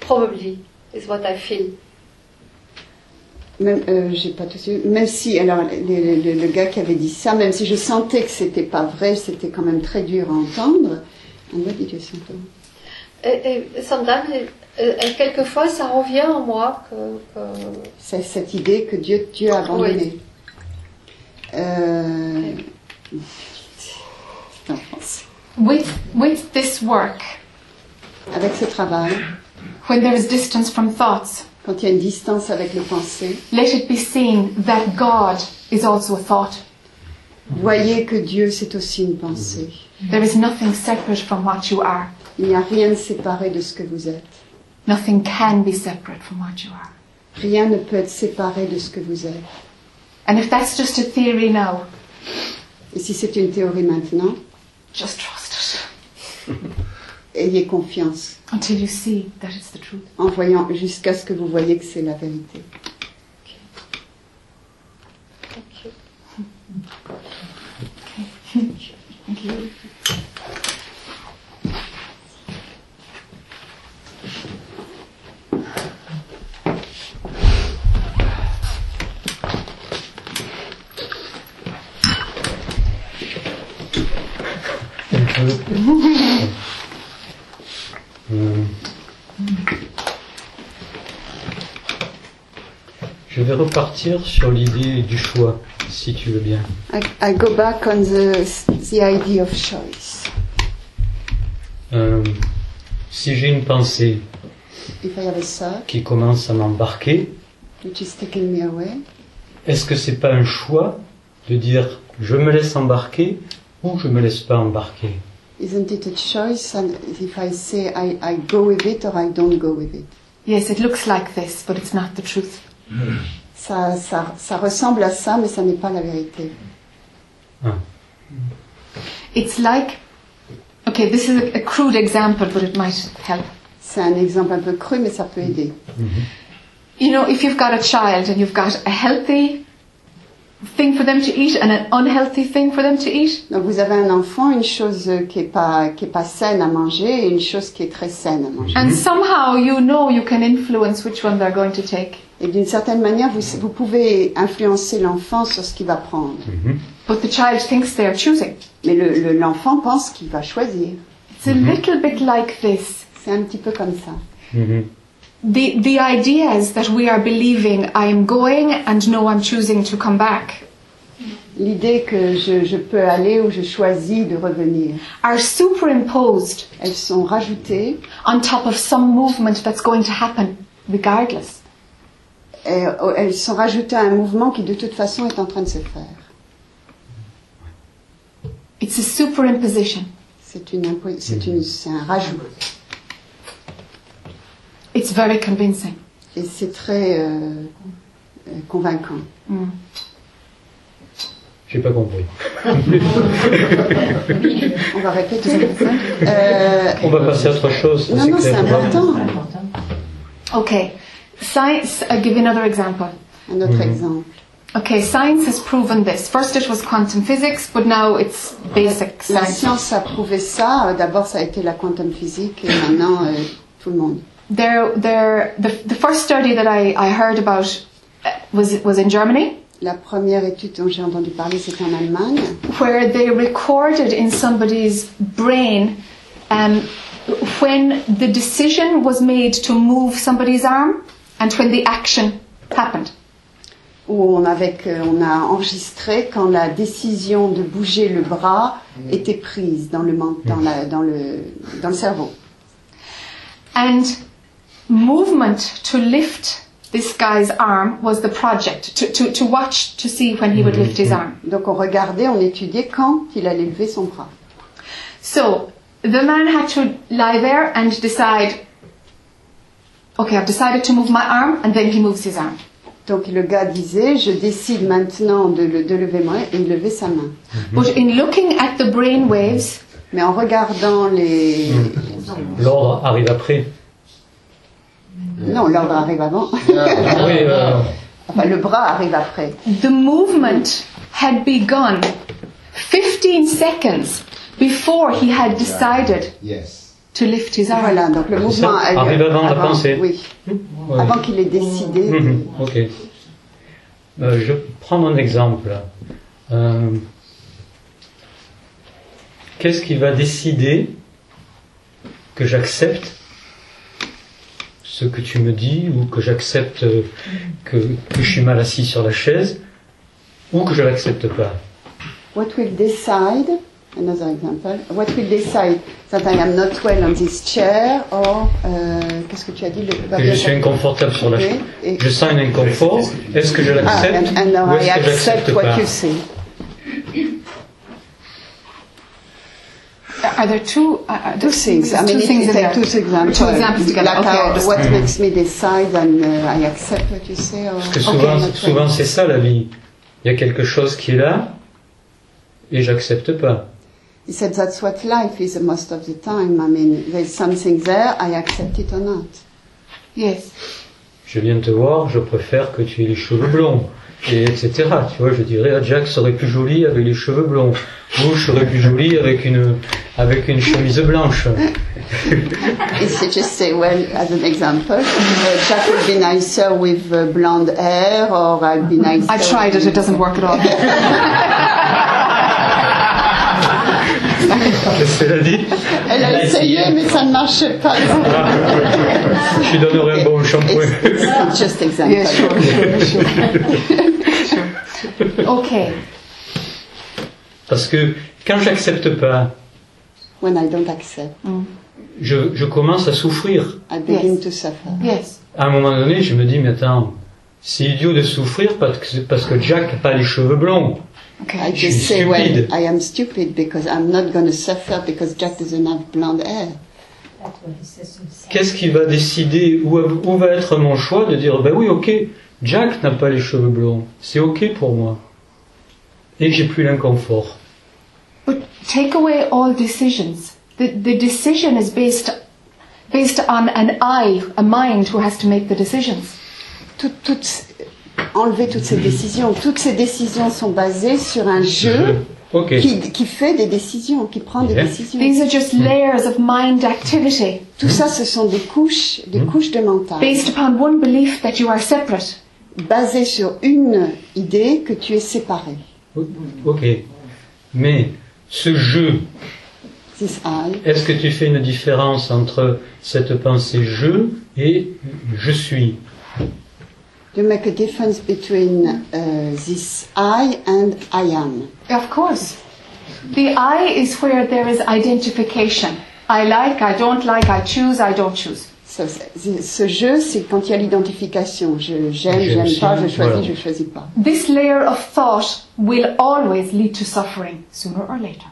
probably is what I feel.
Même, euh, j'ai pas tout suivi. Même si, alors, le, le- le gars qui avait dit ça, même si je sentais que c'était pas vrai, c'était quand même très dur à entendre. What did you think?
Et, et it- et- et quelquefois, ça revient en moi que, que
C'est cette idée que Dieu, Dieu a abandonné. Euh, c'est en français.
With, with this work,
Avec ce travail,
when there is distance from thoughts,
quand il y a une distance avec les pensées,
let it be seen that God is also a thought.
voyez que Dieu c'est aussi une pensée.
There is nothing separate from what you are.
Il n'y a rien de séparé de ce que vous êtes.
Nothing can be separate from what you are.
Rien ne peut être séparé de ce que vous êtes.
And if that's just a theory now,
Et si c'est une théorie maintenant,
just trust it
ayez confiance
until you see that it's the truth.
en voyant jusqu'à ce que vous voyez que c'est la vérité.
Thank you.
Thank you.
Euh, Je vais repartir sur l'idée du choix, si tu veux bien.
I, I go back on the, the idea of choice.
Euh, si j'ai une pensée
If I have a thought
qui commence à m'embarquer,
which is taking me away,
est-ce que c'est pas un choix de dire je me laisse embarquer ou je me laisse pas embarquer?
isn't it a choice? And if I say I, I go with it or I don't go with it?
Yes, it looks like this, but it's not the truth.
Ça, ça, ça ressemble à ça, mais ça n'est pas la vérité. Ah.
It's like, okay, this is a, a crude example, but it might help.
C'est un exemple un peu cru, mais ça peut aider.
You know, if you've got a child and you've got a healthy thing for them to eat and an unhealthy thing for them to eat,
Donc vous avez un enfant, une chose qui est pas qui est pas saine à manger et une chose qui est très saine à manger.
and somehow you know you can influence which one they're going to take.
Et d'une certaine manière, vous, vous pouvez influencer l'enfant sur ce qu'il va prendre.
But the child thinks they're choosing.
Mais le- le- l'enfant pense qu'il va choisir.
It's a little bit like this.
C'est un petit peu comme ça.
Mhm.
The, the ideas that we are believing I'm going and no, I'm choosing to come back
L'idée que je, je peux aller ou je choisis de revenir,
are superimposed
elles sont rajoutées,
on top of some movement that's going to happen regardless.
et, euh, elles sont rajoutées à un mouvement qui de toute façon est en train de se faire.
It's a superimposition.
C'est une, c'est une, c'est un rajout.
It's very convincing.
Et c'est très euh, euh, convaincant.
J'ai pas compris.
On va répéter. Euh,
On va passer à autre chose.
non, non, c'est important.
Okay, science, I'll give you another example.
Un autre exemple.
Okay, science has proven this. First it was quantum physics, but now it's basic
La
science.
science a prouvé ça. D'abord, ça a été la quantum physique et maintenant, euh, tout le monde.
There, there, the, the first study that I, I heard about uh, was, was in Germany.
La première étude dont j'ai entendu parler, c'est en Allemagne,
where they recorded in somebody's brain um, when the decision was made to move somebody's arm and when the action happened.
où on, avec, on a enregistré quand la décision de bouger le bras était prise dans le, men- dans la- dans le, dans le cerveau.
And movement to lift this guy's arm was the project, to, to, to watch to see when he would lift his arm. Mm-hmm.
Donc on regardait, on étudiait quand il allait lever son bras.
So the man had to lie there and decide, okay, I've decided to move my arm, and then he moves his arm.
Donc le gars disait, je décide maintenant de, le- de lever moi et il levait sa main. Mm-hmm.
But in looking at the brain waves,
Mais en regardant les... Mm-hmm.
L'ordre arrive après.
Non, l'ordre arrive avant.
Oui, euh,
enfin, le bras arrive après.
the movement had begun 15 seconds before he had decided
Yes.
to lift his arm.
Voilà, donc le mouvement
ça,
a lieu
arrive avant la pensée.
Oui,
ouais.
avant qu'il ait décidé.
Mhm, ok. Euh, je prends mon exemple. Euh, Qu'est-ce qui va décider que j'accepte ce que tu me dis ou que j'accepte euh, que, que je suis mal assis sur la chaise ou que je l'accepte pas
What will decide, another example, what will decide that I am not well on this chair or, euh, qu'est-ce que tu as dit le,
Que je suis inconfortable sur la chaise. Je sens un inconfort. Est-ce que je
Ah,
l'accepte
and, and now
ou
I
est-ce que je
accept
l'accepte pas
you say.
Are there two, uh, uh,
Two things. I mean,
two things
take
there.
two examples.
Two examples together.
Like
Okay,
what makes me decide and uh, I accept what you say or
Parce que
okay,
souvent,
not
souvent c'est ça la vie. Il y a quelque chose qui est là et j'accepte pas.
He said that's what life is most of the time. I mean, there's something there, I accept it or not.
Yes.
Je viens te voir, je préfère que tu aies les cheveux blonds. Et etc. Tu vois, je dirais, ah, Jack serait plus joli avec les cheveux blonds. Ou je serais plus jolie avec une, avec une chemise blanche.
He should just say, well, as an example, uh, Jack would be nicer with uh, blonde hair or I'd be nicer.
I tried it, it doesn't work at all.
Qu'est-ce qu'elle a dit?
Elle a essayé, mais ça ne marchait pas.
Je lui donnerai un bon shampoing.
Just example.
yeah, sure, sure, sure. Okay.
Parce que quand j'accepte pas,
When I don't accept,
je, je commence à souffrir.
I begin
Yes.
to suffer.
Yes.
À un moment donné, je me dis, mais attends, c'est idiot de souffrir parce que, parce que Jack n'a pas les cheveux blonds.
Okay.
I
Je
just
suis
say, well,
stupide.
I am stupid because I'm not going to suffer because Jack doesn't have blonde hair.
Qu'est-ce qui va décider, où, où va être mon choix de dire, ben oui, ok, Jack n'a pas les cheveux blonds, c'est ok pour moi. Et j'ai plus l'inconfort.
But take away all decisions. The, the decision is based, based on an I, a mind who has to make the decisions.
Tout- toutes- enlever toutes ces décisions. Toutes ces décisions sont basées sur un jeu
Ok.
qui, qui fait des décisions, qui prend des
Yeah.
décisions.
These are just layers of mind activity
Tout ça, ce sont des couches, des couches de mental,
based upon one belief that you are separate.
Basées sur une idée que tu es séparé.
Ok. Mais ce jeu,
This I.
est-ce que tu fais une différence entre cette pensée je et je suis?
You make a difference between uh, this I and I am.
Of course. The I is where there is identification. I like, I don't like, I choose, I don't choose.
Ça, ce jeu, c'est quand il y a l'identification. Je- J'aime,
J'aime
pas, je choisis,
voilà.
je choisis pas.
This layer of thought will always lead to suffering sooner or later.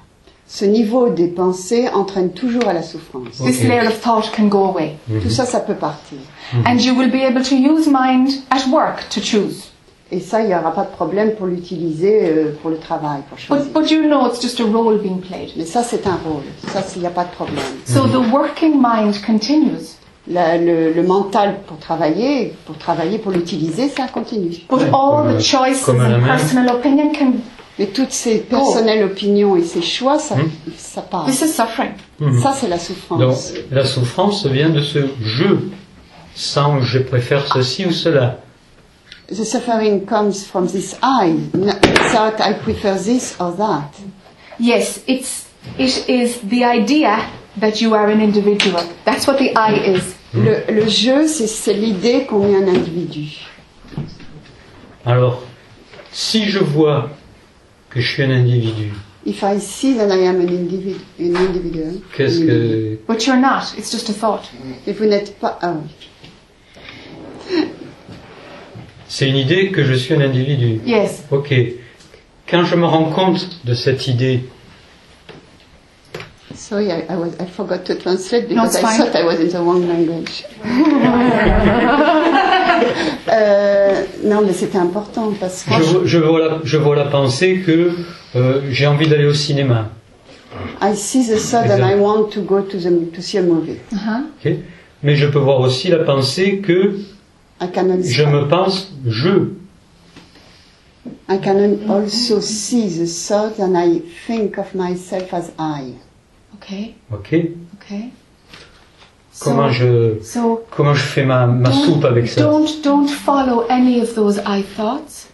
Ce niveau des pensées entraîne toujours à la souffrance.
This
Okay.
layer of thought can go away.
Tout ça, ça peut partir.
And you will be able to use mind at work to choose.
Et ça, il n'y aura pas de problème pour l'utiliser euh, pour le travail, pour choisir.
But, but you know it's just a role being played.
Mais ça, c'est un rôle. Ça, il n'y a pas de problème.
So the working mind continues.
La- le, le mental pour travailler, pour travailler, pour l'utiliser, ça continue.
But all the choices and personal opinion can.
Mais toutes ces personnelles opinions et ces choix, ça, ça part.
This is suffering.
Ça, c'est la
Donc
souffrance.
la souffrance vient de ce je, sans je préfère ceci ou cela.
the suffering comes from this I, not that I prefer this or that.
Yes, it's it is the idea that you are an individual. That's what the I is.
Le, le jeu, c'est c'est l'idée qu'on est un individu.
Alors, si je vois que je suis un individu,
If I see that I am an, individu, an individual,
qu'est-ce que...
But you're not. It's just a thought.
et vous n'êtes pas ah oui.
C'est une idée que je suis un individu.
Yes.
Ok. Quand je me rends compte de cette idée,
Sorry, I, I, was, I forgot to translate
No,
because
it's
I
fine.
thought I was in the wrong language. Euh, non, mais c'était important parce que
je, je vois, la, je vois la pensée que euh, j'ai envie d'aller au cinéma.
I see the thought and I want to go to, the, to see a movie.
Uh-huh.
ok Mais je peux voir aussi la pensée que
I can,
je
also,
me pense je.
I can also see the thought and I think of myself as I.
Okay.
Ok
Okay.
Comment je,
so
comment je fais ma, ma soupe avec ça?
don't don't follow any of those I thoughts.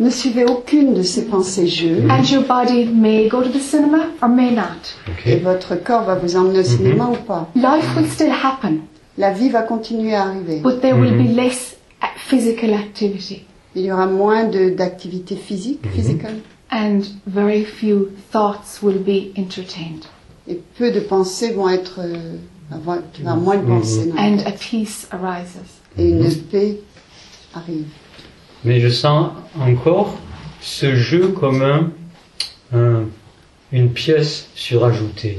Ne suivez aucune de ces pensées jeux
And your body may go to the cinema or may not.
et
Ok
votre corps va vous emmener au cinéma ou pas?
Life will still happen,
La vie va continuer à arriver.
but there will be less uh, physical activity
Il y aura moins de- d'activité physique, physical,
and very few thoughts will be entertained.
Et peu de pensées vont être, euh, avoir, tu vas avoir moins de pensées. dans la
And a peace arises.
et une paix arrive.
Mais je sens encore ce jeu comme un, un- une pièce surajoutée.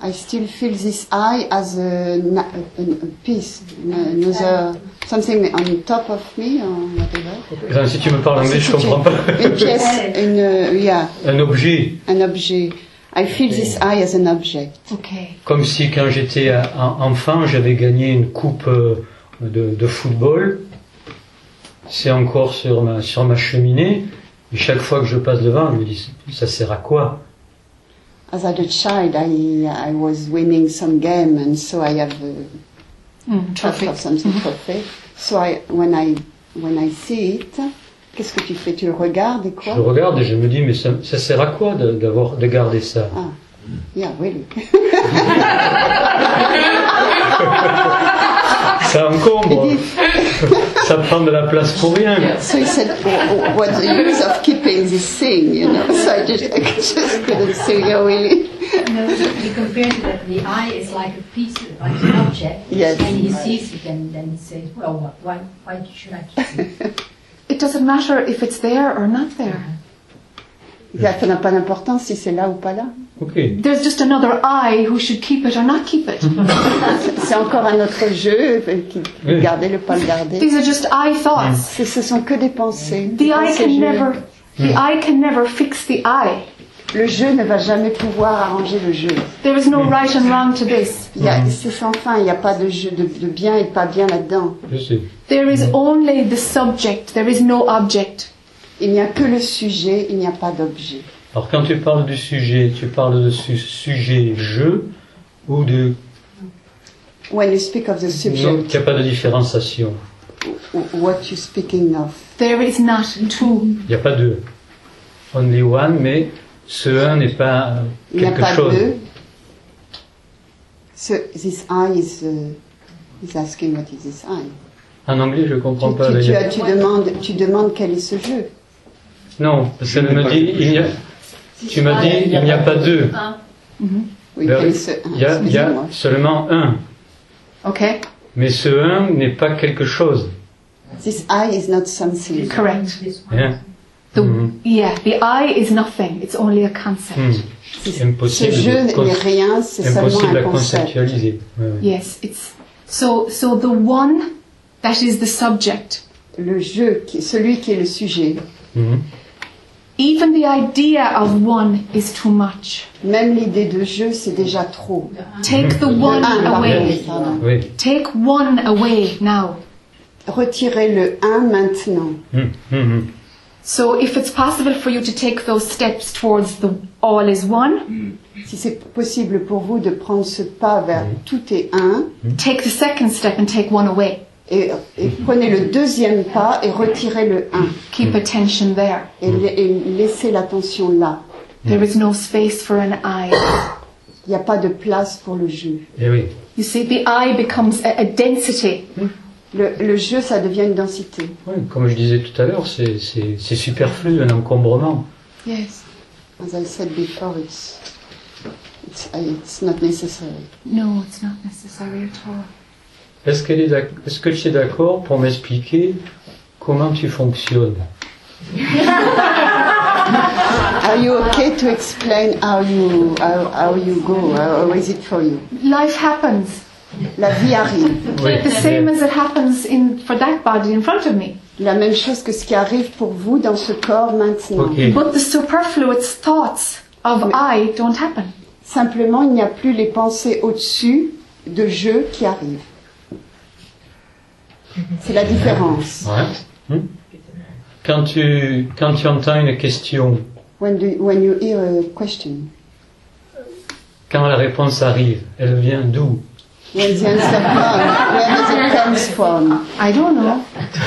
I still feel this I as a, a, a piece, another, something on top of me, or whatever.
Si tu me parles anglais, je comprends pas.
Une pièce, une, yeah,
un objet.
un objet. I feel this I as an object.
Okay.
Comme si quand j'étais euh, en- enfant, j'avais gagné une coupe euh, de, de football. C'est encore sur ma, sur ma cheminée. Et chaque fois que je passe devant, je me dis, ça sert à quoi?
As a child, I, I was winning some game, and so I have a
Mm, trophy
of something trophy. So I, when I, when I see it, qu'est-ce que tu fais? Tu le regardes et quoi?
Je regarde et je me dis, mais ça, ça sert à quoi de, d'avoir, de garder ça?
Ah, yeah, really.
Ça encombre. ça prend de la place pour rien.
So he said, "Wh- what's the use of keeping this thing, you know? So I just, I just couldn't say, yeah, really.
No, he compared it that the eye is like a piece, like an object.
Yes.
And he sees it and then he says, well, what, why, why should I keep it?
It doesn't matter if it's there or not there.
Yeah, Ça n'a pas d'importance si c'est là ou pas là.
Ok.
There's just another I who should keep it or not keep it.
C'est encore un autre jeu, euh, qui,
Oui.
le garder, le pas le garder.
These are just I thoughts.
Ce, ce sont que des pensées.
The
des
I
pensées
can
jeux.
never the I can never fix the I.
Le jeu ne va jamais pouvoir arranger le jeu.
There is no right and wrong to this.
Il y a, c'est sans fin, il n'y a pas de jeu de, de bien et de pas bien là-dedans.
Je sais.
There is only the subject, there is no object.
Il n'y a que le sujet, il n'y a pas d'objet.
Alors quand tu parles du sujet, tu parles de su- sujet je ou de
When you speak of the
non,
subject,
qu'il n'y a pas de différenciation.
what you speaking of?
There is not two.
Il n'y a pas de only one, mais ce un n'est pas
Il n'y a
quelque
pas
chose.
deux. So this eye is, uh, is asking what is this eye.
En anglais, je comprends
Tu,
pas.
tu- tu as- tu demandes, tu demandes quel est ce jeu.
Non, parce qu'elle me dit, il n'y a, tu m'as dit, il n'y a pas deux. Ben Il y a, il y a seulement un.
Okay?
Mais ce un n'est pas quelque chose.
This eye is not something.
Correct.
Hein?
The,
Mhm.
Yeah, the I is nothing. It's only a concept.
Ce
Impossible,
jeu
de
n'est
con-
rien, c'est seulement un concept.
conceptualiser. Ouais, ouais.
Yes, it's so so the one that is the subject.
Le jeu, qui, celui qui est le sujet,
Mhm.
Even the idea of one is too much.
même l'idée de jeu, c'est déjà trop.
Take the
Le
one
un, pardon,
away.
Oui.
Take one away now.
Retirez le 1 maintenant.
So if it's possible for you to take those steps towards the all is one,
Si c'est possible pour vous de prendre ce pas vers mm-hmm. tout est un, mm-hmm.
take the second step and take one away.
Et, et prenez le deuxième pas et retirez le 1.
Keep mm-hmm. attention there.
Et, la- et laissez l'attention là.
There is no space for an I.
Il n'y a pas de place pour le jeu.
Eh oui.
You see, the I becomes a, a density.
Le, le jeu, ça devient une densité.
Oui, comme je disais tout à l'heure, c'est c'est- c'est superflu, un encombrement.
Yes.
As I said before, it's, it's, it's not necessary.
No, it's not necessary at all.
Est-ce qu'elle est d'ac- est-ce que tu es d'accord pour m'expliquer comment tu fonctionnes?
Are you okay to explain how you, how, how you go? How, how is it for you?
Life happens.
La vie arrive.
Oui.
The same as it happens in for that body in front of me.
La même chose que ce qui arrive pour vous dans ce corps maintenant.
Ok.
But the superfluous thoughts of I don't happen.
Simplement, il n'y a plus les pensées au-dessus de jeu qui arrivent. C'est la différence.
Ouais. Hmm. Quand tu quand tu entends une question,
When, do, when you hear a question,
quand la réponse arrive, elle vient d'où?
When the answer comes, where does it come from?
I don't know.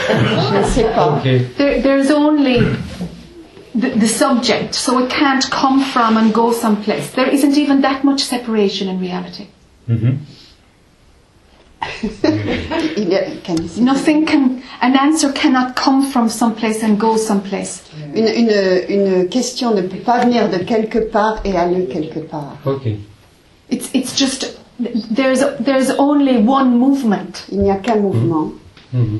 Je ne sais pas.
Ok.
There, there's only the, the subject, so it can't come from and go someplace. There isn't even that much separation in reality.
Mhm.
Il y a- can
Nothing can, an answer cannot come from someplace and go someplace.
Une, une, une question ne peut pas venir de quelque part et aller quelque part.
Ok.
It's, it's just, there's, there's only one movement.
Il n'y a qu'un mouvement.
Mhm.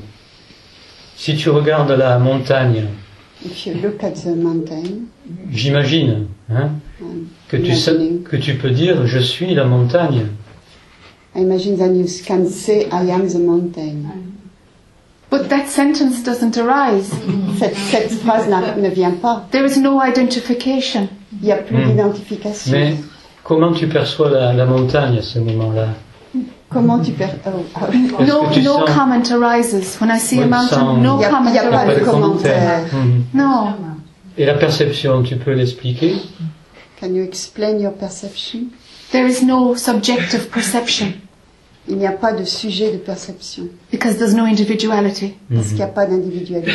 Si tu regardes la montagne,
If you look at the mountain,
j'imagine hein, que tu sais, que tu peux dire je suis la montagne.
I imagine that you can say, I am the mountain.
But that sentence doesn't arise.
Cette, cette phrase ne vient pas.
There is no identification.
Il n'y a plus
Hmm.
d'identification.
Comment tu perçois la, la montagne à ce moment-là?
Comment tu perds oh, oh.
No,
tu
no
sens-
comment arises. When I see a mountain,
sans-
no
Il y a-
comment
il y a pas
arises.
de commentaire.
Mhm.
No.
Et la perception, tu peux l'expliquer?
Can you explain your perception?
There is no subjective perception
Il n'y a pas de sujet de perception
because there's no individuality.
parce qu'il n'y a pas d'individualité.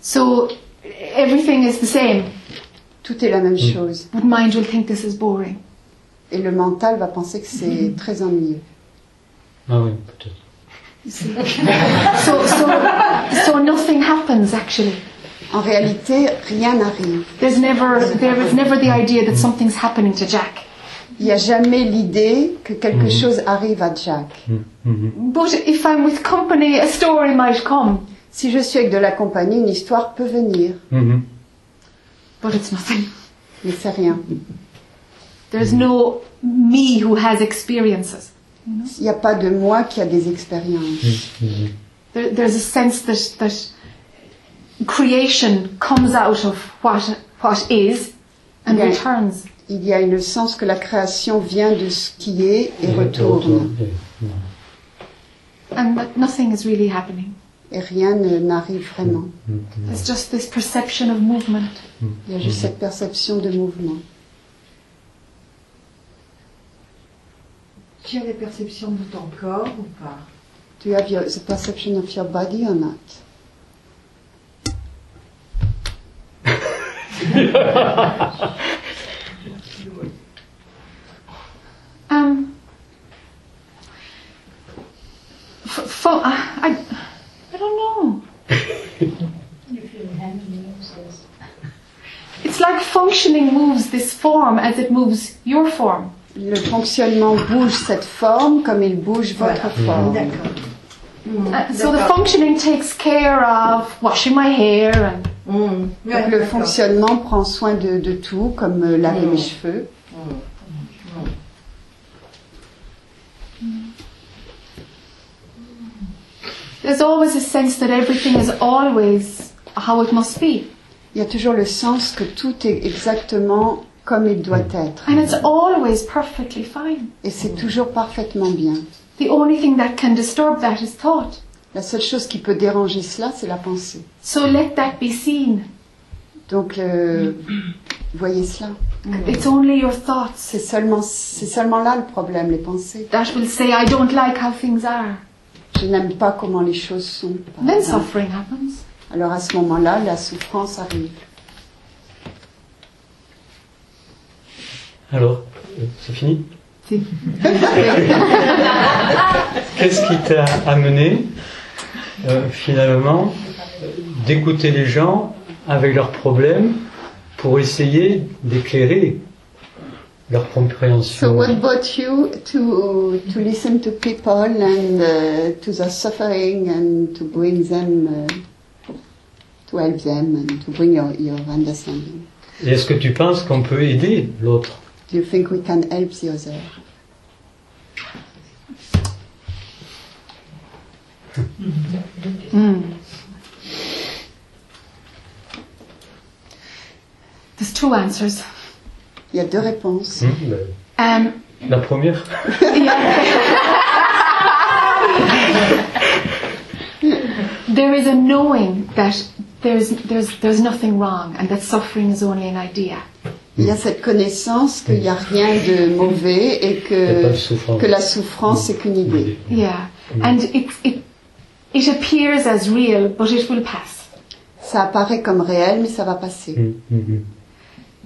So everything is the same.
Tout est la même chose.
But mind will think this is boring?
Et le mental va penser que c'est très ennuyeux.
Ah oui, peut-être.
So, so, so nothing happens actually.
En réalité, rien n'arrive.
There's never, there is never the idea that something's happening to Jack.
Il n'y a jamais l'idée que quelque
Mhm.
chose arrive à Jack.
Mhm. Mhm.
But if I'm with company, a story might come.
Si je suis avec de la compagnie, une histoire peut venir.
But it's nothing.
mais c'est rien.
There's no me who has experiences.
Il n'y a pas de moi qui a des expériences.
Mhm.
There, there's a sense that, that creation comes out of what, what is and
Yeah.
returns.
Il y a une sens que la création vient de ce qui est et
Et
retourne.
And that nothing is really happening.
Et rien n'arrive vraiment.
There's just this perception of movement.
Il y a juste cette perception de mouvement.
Tu as la perception de ton corps ou pas?
Do you have your, the perception of your body or not?
Um, f- f- I, I, I don't know. It's like functioning moves this form as it moves your form.
Le fonctionnement bouge cette forme comme il bouge votre forme.
D'accord.
Uh, so the functioning takes care of washing my hair and
Mm.
Donc le fonctionnement prend soin de, de tout, comme euh, laver mes cheveux.
There's always a sense that everything is always how it must be.
Il y a toujours le sens que tout est exactement comme il doit être.
And it's always perfectly fine.
Et c'est toujours parfaitement bien.
The only thing that can disturb that is thought.
La seule chose qui peut déranger cela, c'est la pensée.
So let that be seen.
Donc, euh, voyez cela.
It's only your thoughts
C'est seulement, c'est seulement là le problème, les pensées.
that will say, I don't like how things are.
Je n'aime pas comment les choses sont.
then
exemple.
suffering happens.
Alors à ce moment-là, la souffrance arrive.
Alors, euh, c'est fini
Si.
Qu'est-ce qui t'a amené euh, finalement d'écouter les gens avec leurs problèmes pour essayer d'éclairer leur
So
compréhension
what brought you to to listen to people and uh, to their suffering and to bring them uh, to help them and to bring your, your understanding?
Est-ce que tu penses qu'on peut aider l'autre?
Do you think we can help the other?
There's two answers.
Il y a deux réponses.
Hmm, ben,
Um,
La première
there is a knowing that there's, there's, there's nothing wrong and that suffering is only an idea.
Il y a cette connaissance qu'il n'y a rien de mauvais et que, que la souffrance c'est qu'une idée.
Yeah. And it, it, it appears as real, but it will pass.
Ça apparaît comme réel mais ça va passer.
Hmm, hmm, hmm.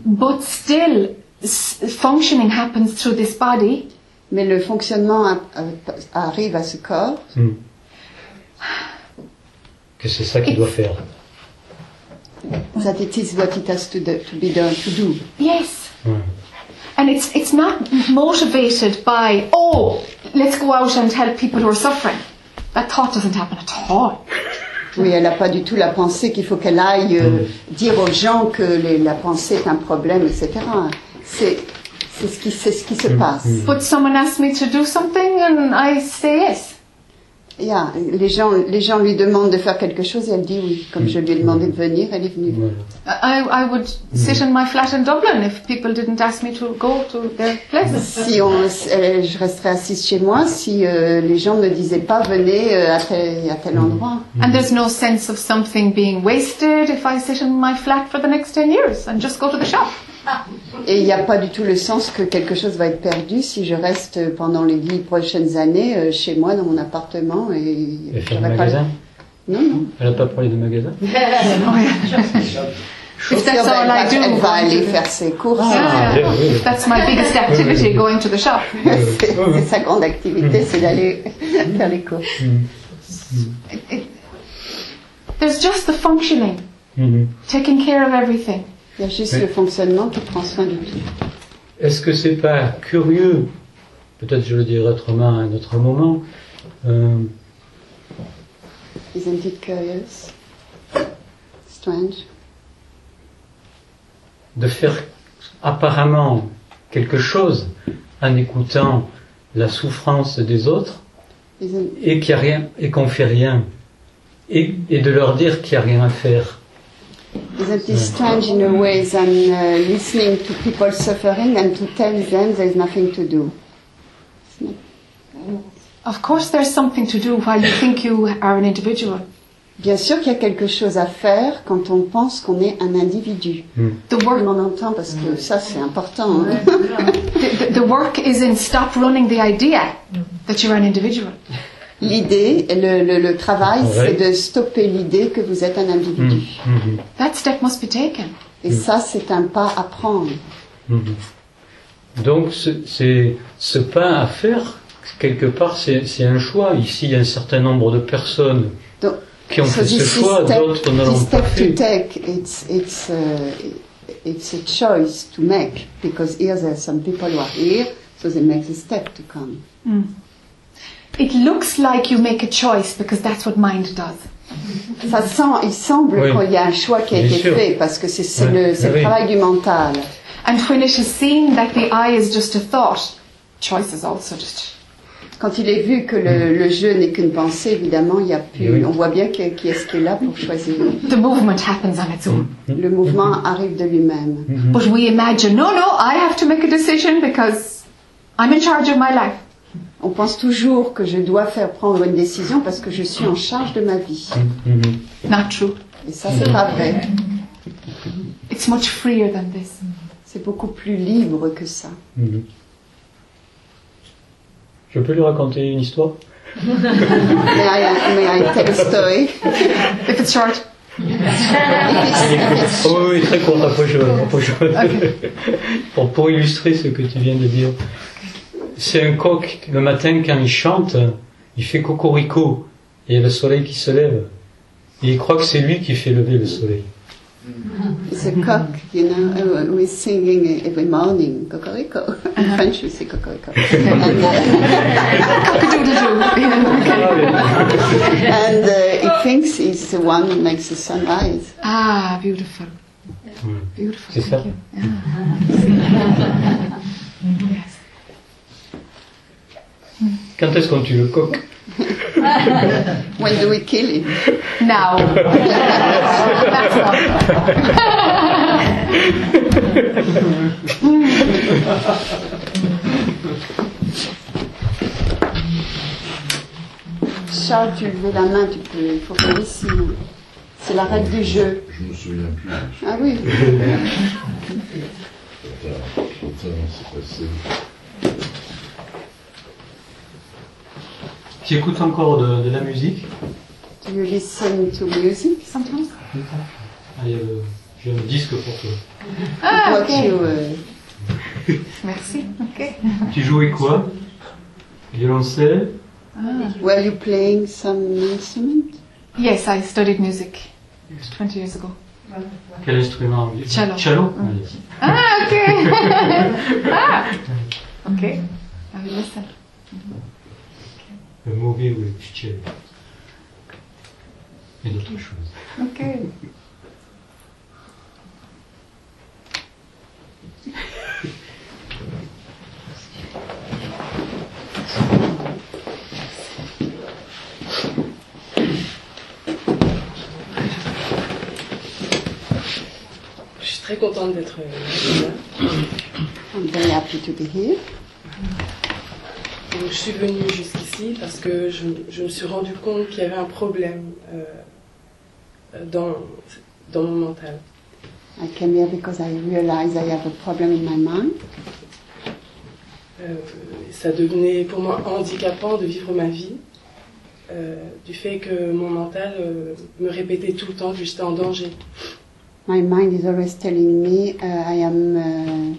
But still, functioning happens through this body,
Mais le fonctionnement a- a- arrive à ce corps
Hmm. Que c'est ça qu'il doit faire.
that it is what it has to, do, to be done to do.
yes.
Ouais.
And it's, it's not motivated by, oh, let's go out and help people who are suffering. That thought doesn't happen at all.
Oui, elle n'a pas du tout la pensée qu'il faut qu'elle aille euh, dire aux gens que les- la pensée est un problème, etc. C'est c'est ce qui, c'est ce qui se passe.
But someone asks me to do something and I say yes?
Yeah, les, gens, les gens lui demandent de faire quelque chose et elle dit oui. Comme je lui ai demandé de venir, elle est venue.
I, I would sit in my flat in Dublin if people didn't ask me to go to their places.
Si on, euh, je resterais assise chez moi si euh, les gens ne disaient pas venez euh, à tel, à tel endroit.
And there's no sense of something being wasted if I sit in my flat for the next 10 years and just go to the shop.
Et il n'y a pas du tout le sens que quelque chose va être perdu si je reste pendant les dix prochaines années euh, chez moi dans mon appartement et
Et faire le
j'aurais pas le-
magasin?
Non, non.
Elle n'a pas parlé de magasin?
If that's all I do,
elle va aller faire ses courses.
Ah,
Yeah.
oui.
That's my biggest activity, going to the shop.
C'est sa grande activité, c'est d'aller faire les courses.
It- it- there's just the functioning,
Mhm.
taking care of everything.
Il y a juste le fonctionnement qui prend soin de tout.
Est-ce que c'est pas curieux, peut-être je le dirai autrement à un autre moment, euh,
Isn't it curious? Strange.
de faire apparemment quelque chose en écoutant la souffrance des autres
Isn't,
et qu'il y a rien et qu'on fait rien et, et de leur dire qu'il n'y a rien à faire?
Isn't it strange in a way than uh, listening to people suffering and to tell them there's nothing to do?
Of course, there's something to do while you think you are an individual.
Bien sûr qu'il y a quelque chose à faire quand on pense qu'on est un individu.
The
On
work,
en entend parce que ça c'est important. hein.
the, the- the work is in stop running the idea that you're an individual.
L'idée, le, le, le travail,
Ouais.
c'est de stopper l'idée que vous êtes un individu.
Mhm.
That step must be taken.
Et ça, c'est un pas à prendre.
Donc ce- c'est ce pas à faire, quelque part, c'est un choix. Ici, il y a un certain nombre de personnes
Donc,
qui ont
so
fait ce choix,
step,
d'autres ne l'ont pas
step to
fait.
take, it's, it's, uh, it's a choice to make because here there are some people who are here, so they make the step to come.
It looks like you make a choice because that's what mind does.
Ça sent, il semble
Oui.
qu'il y a un choix qui a
Bien
été
sûr.
fait parce que c'est c'est
Ouais,
le, c'est le
oui.
travail du mental.
And when it is seen that the I is just a thought, choice is also just.
Quand il est vu que le, le jeu n'est qu'une pensée, évidemment, il y a plus,
Oui.
on voit bien que- qui est-ce qui est là pour choisir.
The movement happens on its own.
Le mouvement arrive de lui-même.
But we imagine, no, no, I have to make a decision because I'm in charge of my life.
On pense toujours que je dois faire prendre une décision parce que je suis en charge de ma vie.
Mhm.
Not true.
Et ça, c'est pas vrai.
It's much freer than this.
C'est beaucoup plus libre que ça.
Mhm. Je peux lui raconter une histoire?
May I, may I tell a story?
If it's short.
Oh oui, très court, après je, après je- pour, pour illustrer ce que tu viens de dire. C'est un coq, le matin quand il chante, il fait cocorico, et il y a le soleil qui se lève. Et il croit que c'est lui qui fait lever le soleil.
It's a cock, you know, uh, we're singing every morning, cocorico. In French we say cocorico. and uh, and uh, he thinks he's the one who makes the sun rise.
ah, beautiful.
Mm.
Beautiful.
C'est ça. Quand est-ce qu'on tue le coq
When do we kill him?
Now.
Charles, tu levais la main, tu peux, il faut faire ici. C'est la règle du jeu.
Je me souviens plus.
Ah oui.
Attends, attends, c'est passé.
Tu écoutes encore de, de la musique
Do you listen to music sometimes?
Ah, il y a le- J'ai un disque pour toi.
Ah,
you, uh,
Merci. Okay.
Tu jouais quoi? Violoncelle?
Were you playing some instrument?
Yes, I studied music 20 years ago.
Quel instrument?
Cello.
Cello?
Ah, okay. ah, okay. I will listen.
Le mauvais ou le cello Et d'autres choses.
Okay.
Je suis très contente d'être euh, là.
I'm very happy to be here.
Donc, je suis venue jusqu'ici parce que je, je me suis rendu compte qu'il y avait un problème euh, dans, dans mon mental.
I came here because I realized I have a problem in my mind.
Euh, ça devenait pour moi handicapant de vivre ma vie euh, du fait que mon mental me répétait tout le temps que j'étais en danger.
My mind is always telling me uh, I am, uh,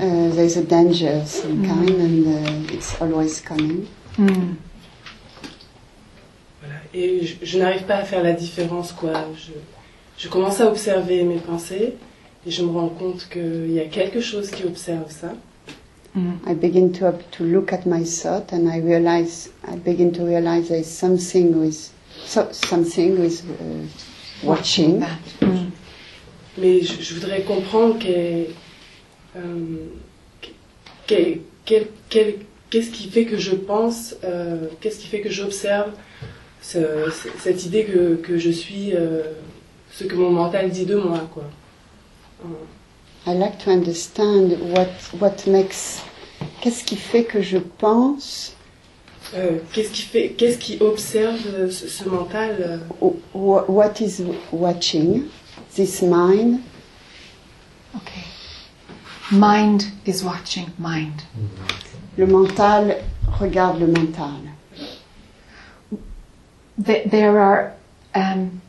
uh, there's a danger of some kind and uh, it's always coming.
Mm.
Voilà. Et je, je n'arrive pas à faire la différence. quoi. Je, je commence à observer mes pensées et je me rends compte qu'il y a quelque chose qui observe ça.
Mm.
I begin to, to look at my thought and I realize, I begin to realize something with, so, something uh, watching.
Mm.
Mais je, je voudrais comprendre qu'est- euh, qu'est-ce qui fait que je pense, euh, qu'est-ce qui fait que j'observe ce- ce- cette idée que, que je suis euh, ce que mon mental dit de moi. Quoi?
I like to understand what, what makes, qu'est-ce qui fait que je pense,
euh, qu'est-ce qui fait, qu'est-ce qui observe ce, ce mental euh,
wh- what is watching this mind?
Okay. Mind is watching mind.
Le mental regarde le mental.
Th- There are um,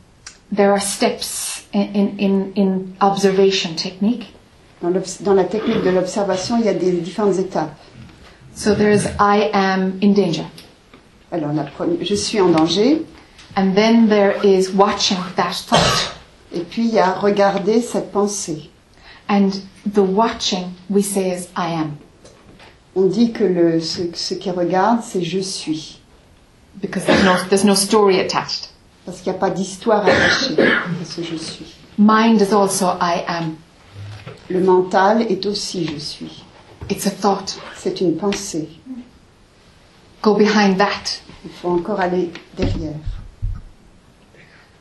there are steps in, in, in, observation technique.
Dans, dans la technique de l'observation, il y a des différentes étapes.
So there's I am in danger,
Alors, la première, je suis en danger,
and then there is watching that thought,
et puis il y a regarder cette pensée.
and the watching we say is I am
On dit que le, ce, ce qui regarde, c'est je suis.
because there's no there's no story attached.
Parce qu'il n'y a pas d'histoire attachée à ce je suis.
Mind is also I am.
Le mental est aussi je suis.
It's a thought.
C'est une pensée.
Go behind that,
Il faut encore aller derrière.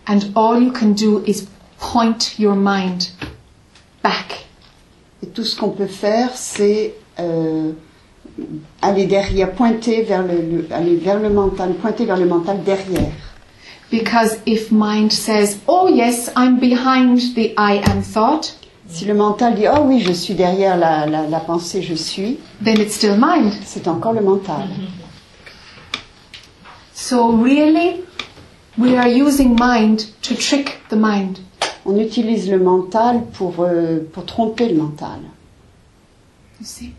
and all you can do is point your mind back.
Et tout ce qu'on peut faire, c'est euh, aller derrière, pointer vers le, le- aller vers le mental, pointer vers le mental derrière.
Because if mind says, oh yes, I'm behind the I am thought,
Si le mental dit oh oui, je suis derrière la, la, la pensée, je suis,
then it's still mind.
c'est encore le mental.
So really, we are using mind to trick the mind.
On utilise le mental pour, euh, pour tromper le mental.
You see?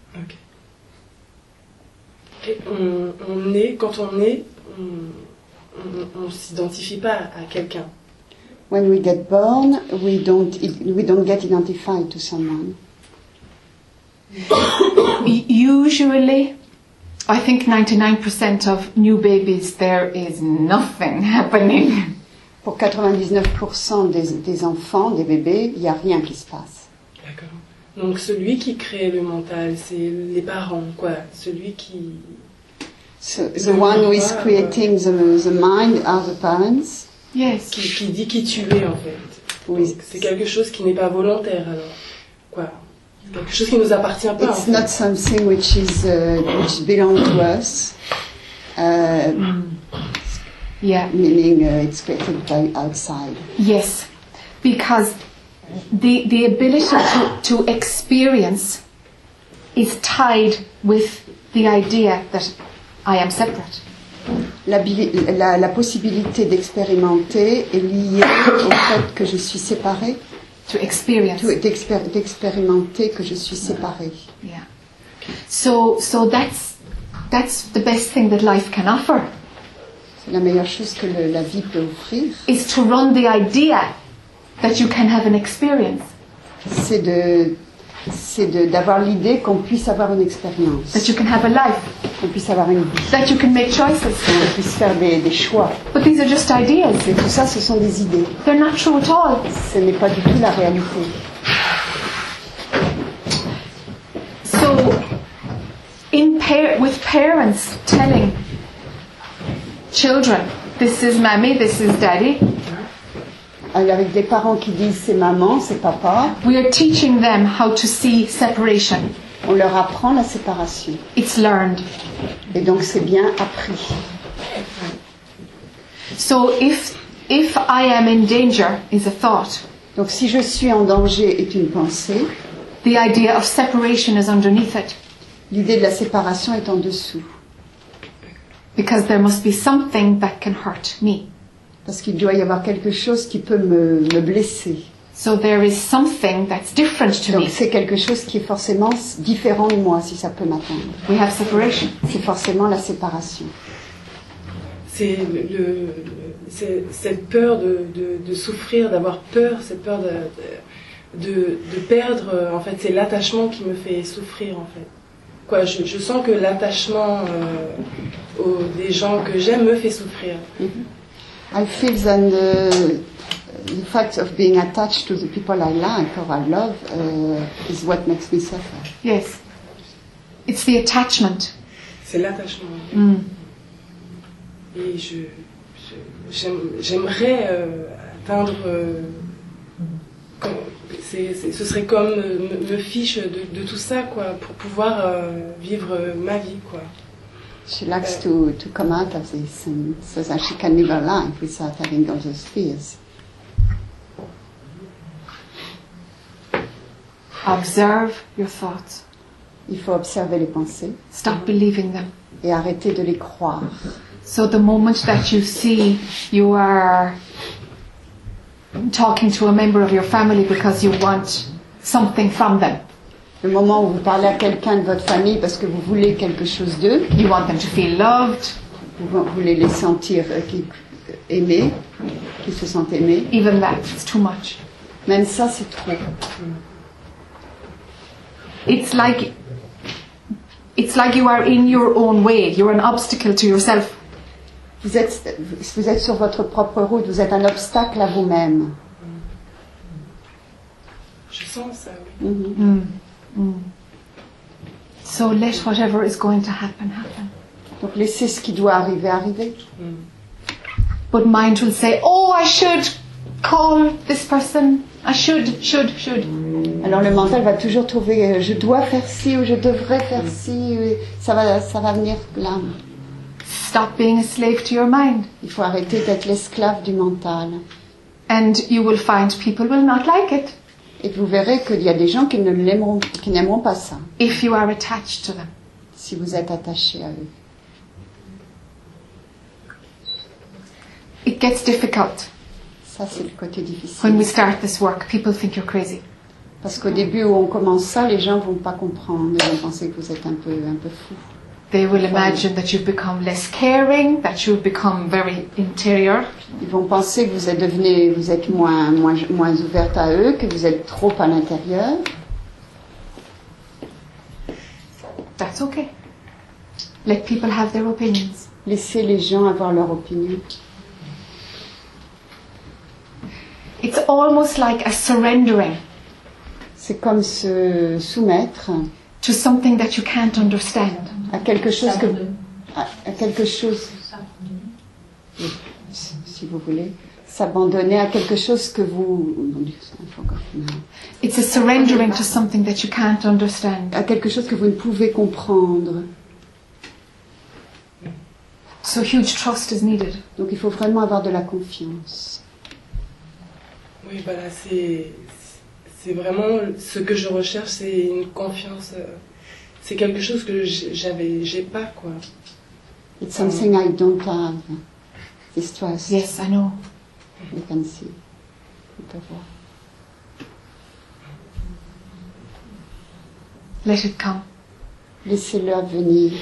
Et on, on est, quand on est, on ne s'identifie pas à quelqu'un.
When we get born, we don't, we don't get identified to someone.
Usually, I think 99% of new babies, there is nothing happening.
Pour 99% des, des enfants, des bébés, il n'y a rien qui se passe.
Donc celui qui crée le mental, c'est les parents, quoi. Celui qui...
So, the one who is creating the, the mind are the parents?
Yes.
qui, qui dit qui tu es, en fait. Donc, C'est quelque chose qui n'est pas volontaire, alors. Quoi C'est quelque chose qui nous appartient pas, en
it's
fait.
not something which is uh, which belong to us, uh,
Yeah.
meaning uh, it's created by outside.
Yes. Because the, the ability to, to experience is tied with the idea that I am separate.
L'habili- La, la possibilité d'expérimenter est liée au fait que je suis séparée,
To experience.
d'expérimenter que je suis séparée.
Yeah. So so that's that's the best thing that life can offer
C'est la meilleure chose que le- la vie peut offrir,
is to run the idea that you can have an experience,
c'est de c'est de- d'avoir l'idée qu'on puisse avoir une expérience,
that you can have a life,
qu'on puisse avoir une vie,
that you can make choices.
qu'on puisse faire des, des choix.
But these are just ideas.
Mais tout ça, ce sont des idées.
They're not true at all.
Ce n'est pas du tout la réalité.
So in par- with parents telling children, this is mommy, this is daddy,
Avec des parents qui disent c'est maman, c'est papa,
we are teaching them how to see separation.
on leur apprend la séparation.
It's learned.
Et donc c'est bien appris.
So if if I am in danger is a thought,
Donc si je suis en danger est une pensée,
the idea of separation is underneath it
l'idée de la séparation est en dessous.
because there must be something that can hurt me.
Parce qu'il doit y avoir quelque chose qui peut me, me blesser.
So there is something that's different to
Donc
me.
c'est quelque chose qui est forcément différent de moi si ça peut m'atteindre.
We have separation.
C'est forcément la séparation.
C'est le, le- c'est- cette peur de, de, de souffrir, d'avoir peur, cette peur de, de, perdre, en fait, c'est l'attachement qui me fait souffrir, en fait. Quoi, je, je sens que l'attachement euh, aux, des gens que j'aime me fait souffrir.
I feel that the, the fact of being attached to the people I like or I love uh, is what makes me suffer.
Yes. It's the attachment.
C'est l'attachement.
Mm.
Et je, je- j'aime- j'aimerais euh, atteindre. euh, comme- c'est- c'est- ce serait comme me, me fiche de, de tout ça, quoi, pour pouvoir euh, vivre ma vie, quoi.
She likes to, to come out of this and so that she can live her life without having all those fears.
Observe your thoughts.
Il faut observer les pensées
Stop believing them.
et arrêter de les croire.
So the moment that you see you are talking to a member of your family because you want something from them,
Le moment où vous parlez à quelqu'un de votre famille parce que vous voulez quelque chose d'eux,
you want them to feel loved,
vous voulez les sentir euh, qui- aimés, qu'ils se sentent aimés,
even that, it's too much.
même ça c'est trop.
It's like it's like you are in your own way. You're an obstacle to yourself.
Vous êtes, vous êtes sur votre propre route, vous êtes un obstacle à vous-même.
Je sens ça, oui.
Mhm.
So let whatever is going to happen happen.
Donc laissez ce qui doit arriver arriver.
But mind will say, "Oh, I should call this person. I should, should, should."
Alors le mental va toujours trouver euh, je dois faire ci ou je devrais faire ci, oui, ça va, ça va venir là.
Stop being a slave to your mind,
Il faut arrêter d'être l'esclave du mental.
and you will find people will not like it
Et vous verrez qu'il y a des gens qui ne l'aimeront, qui n'aimeront pas ça,
if you are attached to them.
si vous êtes attaché à eux.
it gets difficult
Ça, c'est le côté
when
difficile.
we start this work. People think you're crazy.
Parce qu'au début où on commence ça, les gens vont pas comprendre. Ils vont penser que vous êtes un peu, un peu fou.
They will imagine that you've become less caring, that you've become very interior.
Ils vont penser que vous êtes devenu, vous êtes moins, moins, moins ouverte à eux, que vous êtes trop à l'intérieur.
That's okay. Let people have their opinions.
Laissez les gens avoir leur opinion.
It's almost like a surrendering
C'est comme se soumettre
to something that you can't understand.
à quelque chose que, à, à quelque chose, si vous voulez, s'abandonner à quelque chose que vous, oh.
It's a surrendering to something that you can't understand.
à quelque chose que vous ne pouvez comprendre.
So huge trust is needed.
Donc il faut vraiment avoir de la confiance.
Oui, voilà, c'est c'est vraiment ce que je recherche, c'est une confiance. euh, C'est quelque chose que j'avais, j'ai pas quoi.
It's something I don't have. This trust.
Yes, I know.
You can see. On peut voir.
Let it come.
Laissez-le venir.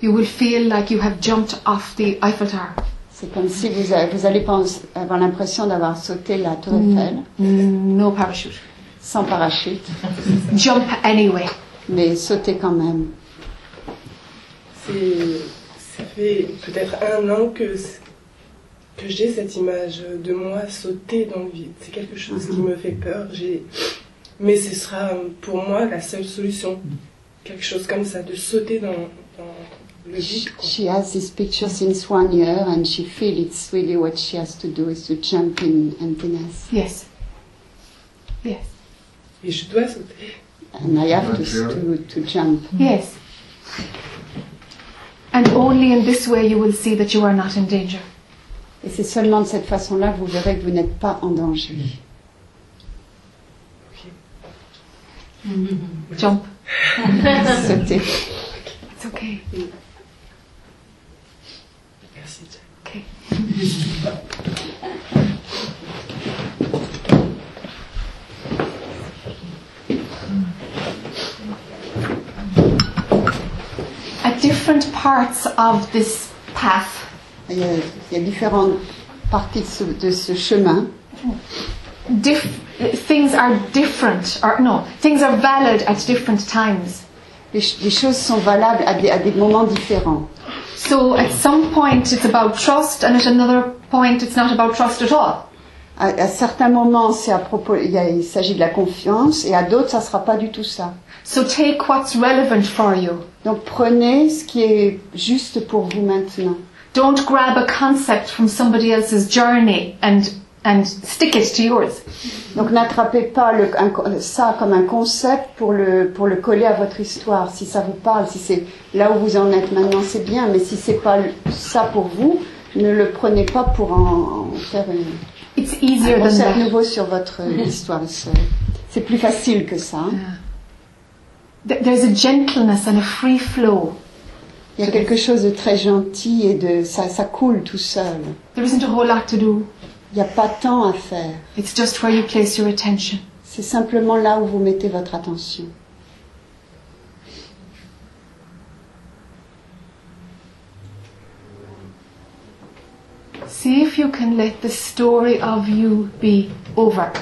You will feel like you have jumped off the Eiffel Tower.
C'est comme si vous, vous allez penser- avoir l'impression d'avoir sauté la tour Eiffel
Mm, No parachute.
sans parachute,
Jump anyway.
mais sauter quand même.
C'est, ça fait peut-être un an que, que j'ai cette image de moi sauter dans le vide. C'est quelque chose qui me fait peur. Mais ce sera pour moi la seule solution. Quelque chose comme ça, de sauter dans, dans le
She has this picture since one year and she feels it's really what she has to do is to jump in emptiness.
Yes. Yes.
Et je dois sauter.
And I have to, to, to jump.
Yes. And only in this way you will see that you are not in danger.
Et c'est seulement de cette façon-là que vous verrez que vous n'êtes pas en danger. Mm-hmm.
Jump.
Sauter.
It's okay. Mm. At different parts of this path,
Il y a, il y a différentes parties de ce, de ce chemin.
diff- things are different, or no, things are valid at different times.
Les, les choses sont valables à des, à des moments différents.
So at some point it's about trust, and at another point it's not about trust at all.
À, à certains moments, c'est à propos, il, il s'agit de la confiance, et à d'autres, ça sera pas du tout ça.
So take what's relevant for you.
Donc prenez ce qui est juste pour vous maintenant.
Don't grab a concept from somebody else's journey and and stick it to yours.
Donc n'attrapez pas le, un co- ça comme un concept pour le, pour le coller à votre histoire. Si ça vous parle, si c'est là où vous en êtes maintenant, c'est bien. Mais si c'est pas ça pour vous, ne le prenez pas pour en, en faire une,
It's easier
un
than
concept
that.
nouveau sur votre histoire. C'est- plus facile que ça. hein.
Th- There's a gentleness and a free flow.
Il y a quelque chose de très gentil et de ça, ça coule tout seul.
There isn't a whole lot to do.
Il n'y a pas tant à faire.
It's just where you place your attention.
C'est simplement là où vous mettez votre attention.
See if you can let the story of you be over.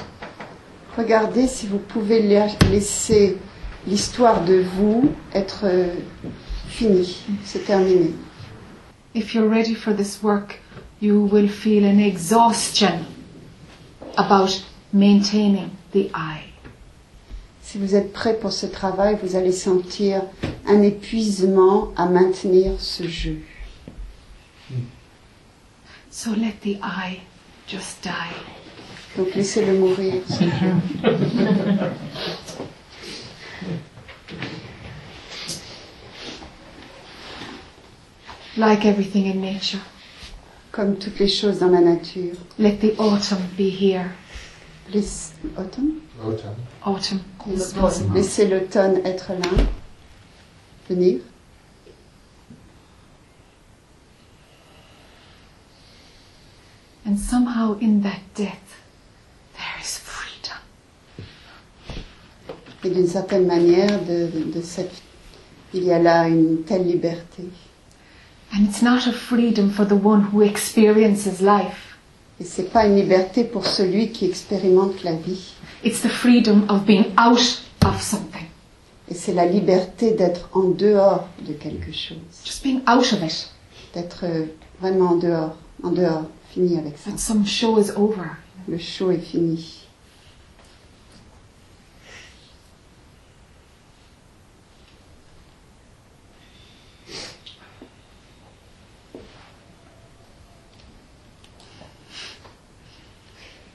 Regardez si vous pouvez la- laisser l'histoire de vous être euh, finie, se terminer.
If you're ready for this work, you will feel an exhaustion about maintaining the I.
Si vous êtes prêt pour ce travail, vous allez sentir un épuisement à maintenir ce jeu.
So let the I just die.
Donc laissez-le mourir. ce jeu.
Like everything in nature.
Comme toutes les choses dans la nature.
Let the autumn be here.
Laisse-
Autumn?
Autumn.
Laissez l'automne être là, venir.
And somehow in that death, there is freedom.
Et d'une certaine manière, de, de cette, il y a là une telle liberté.
And it's not a freedom for the one who experiences life.
Et c'est pas une liberté pour celui qui expérimente la vie.
It's the freedom of being out of something.
Et c'est la liberté d'être en dehors de quelque chose.
Just being out of it.
D'être euh, vraiment en dehors, en dehors, fini avec ça.
That some show is over.
Le show est fini.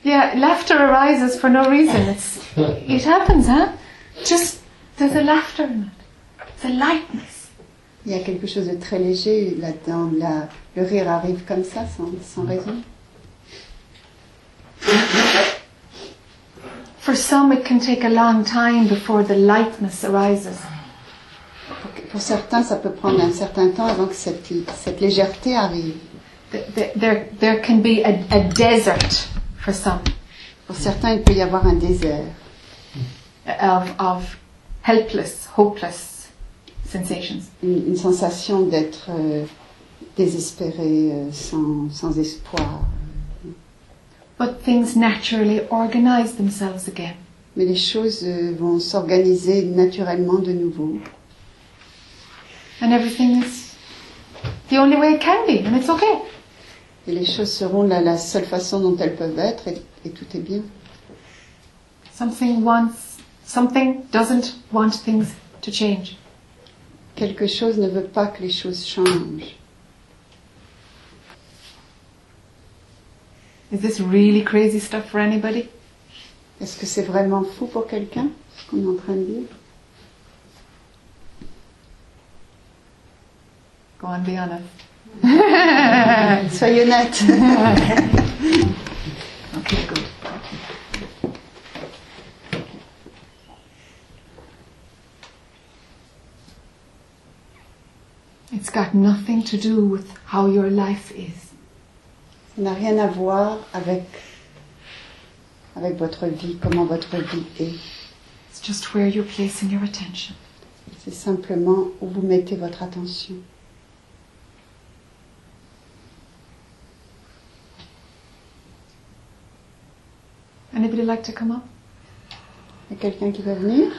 Yeah, laughter arises for no reason. It's, it happens, huh? Just, there's a laughter in it. A lightness.
Il y a quelque chose de très léger là-dedans. La- le rire arrive comme ça, sans, sans raison.
For some, it can take a long time before the lightness arises.
Pour, pour certains, ça peut prendre un certain temps avant que cette, cette légèreté arrive.
Th- th- There, there can be a, a desert for some
Pour certains, il peut y avoir un désert
of, of helpless, hopeless sensations.
une, une sensation d'être euh, désespéré, euh, sans, sans espoir.
But things naturally organize themselves again.
Mais les choses euh, vont s'organiser naturellement de nouveau.
And everything is the only way it can be, and it's okay.
Et les choses seront la, la seule façon dont elles peuvent être et, et tout est bien.
Something wants, something doesn't want things to change.
Quelque chose ne veut pas que les choses changent.
Is this really crazy stuff for anybody?
Est-ce que c'est vraiment fou pour quelqu'un, ce qu'on est en train de dire?
Go on, be honest.
Soyez honnête.
Okay, good. It's got nothing to do with how your life is.
Ça n'a rien à voir avec, avec votre vie, comment votre vie est.
It's just where you're placing your attention.
C'est simplement où vous mettez votre attention.
Anybody like to come up?
Il y a quelqu'un qui veut venir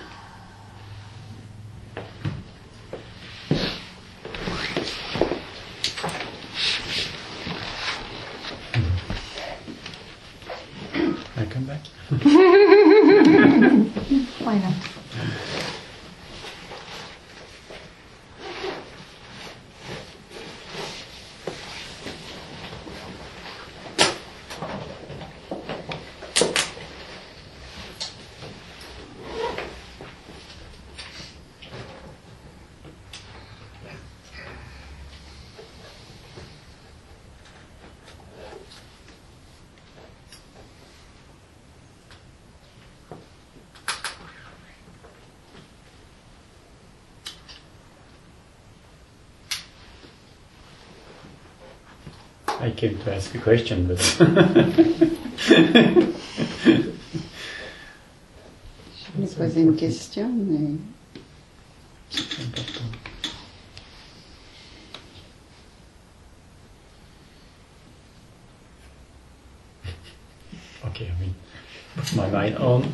I come back.
Why not?
I came to ask a question, but
Je vais poser une question, mais
c'est important. Okay, I mean, put my mind on.
You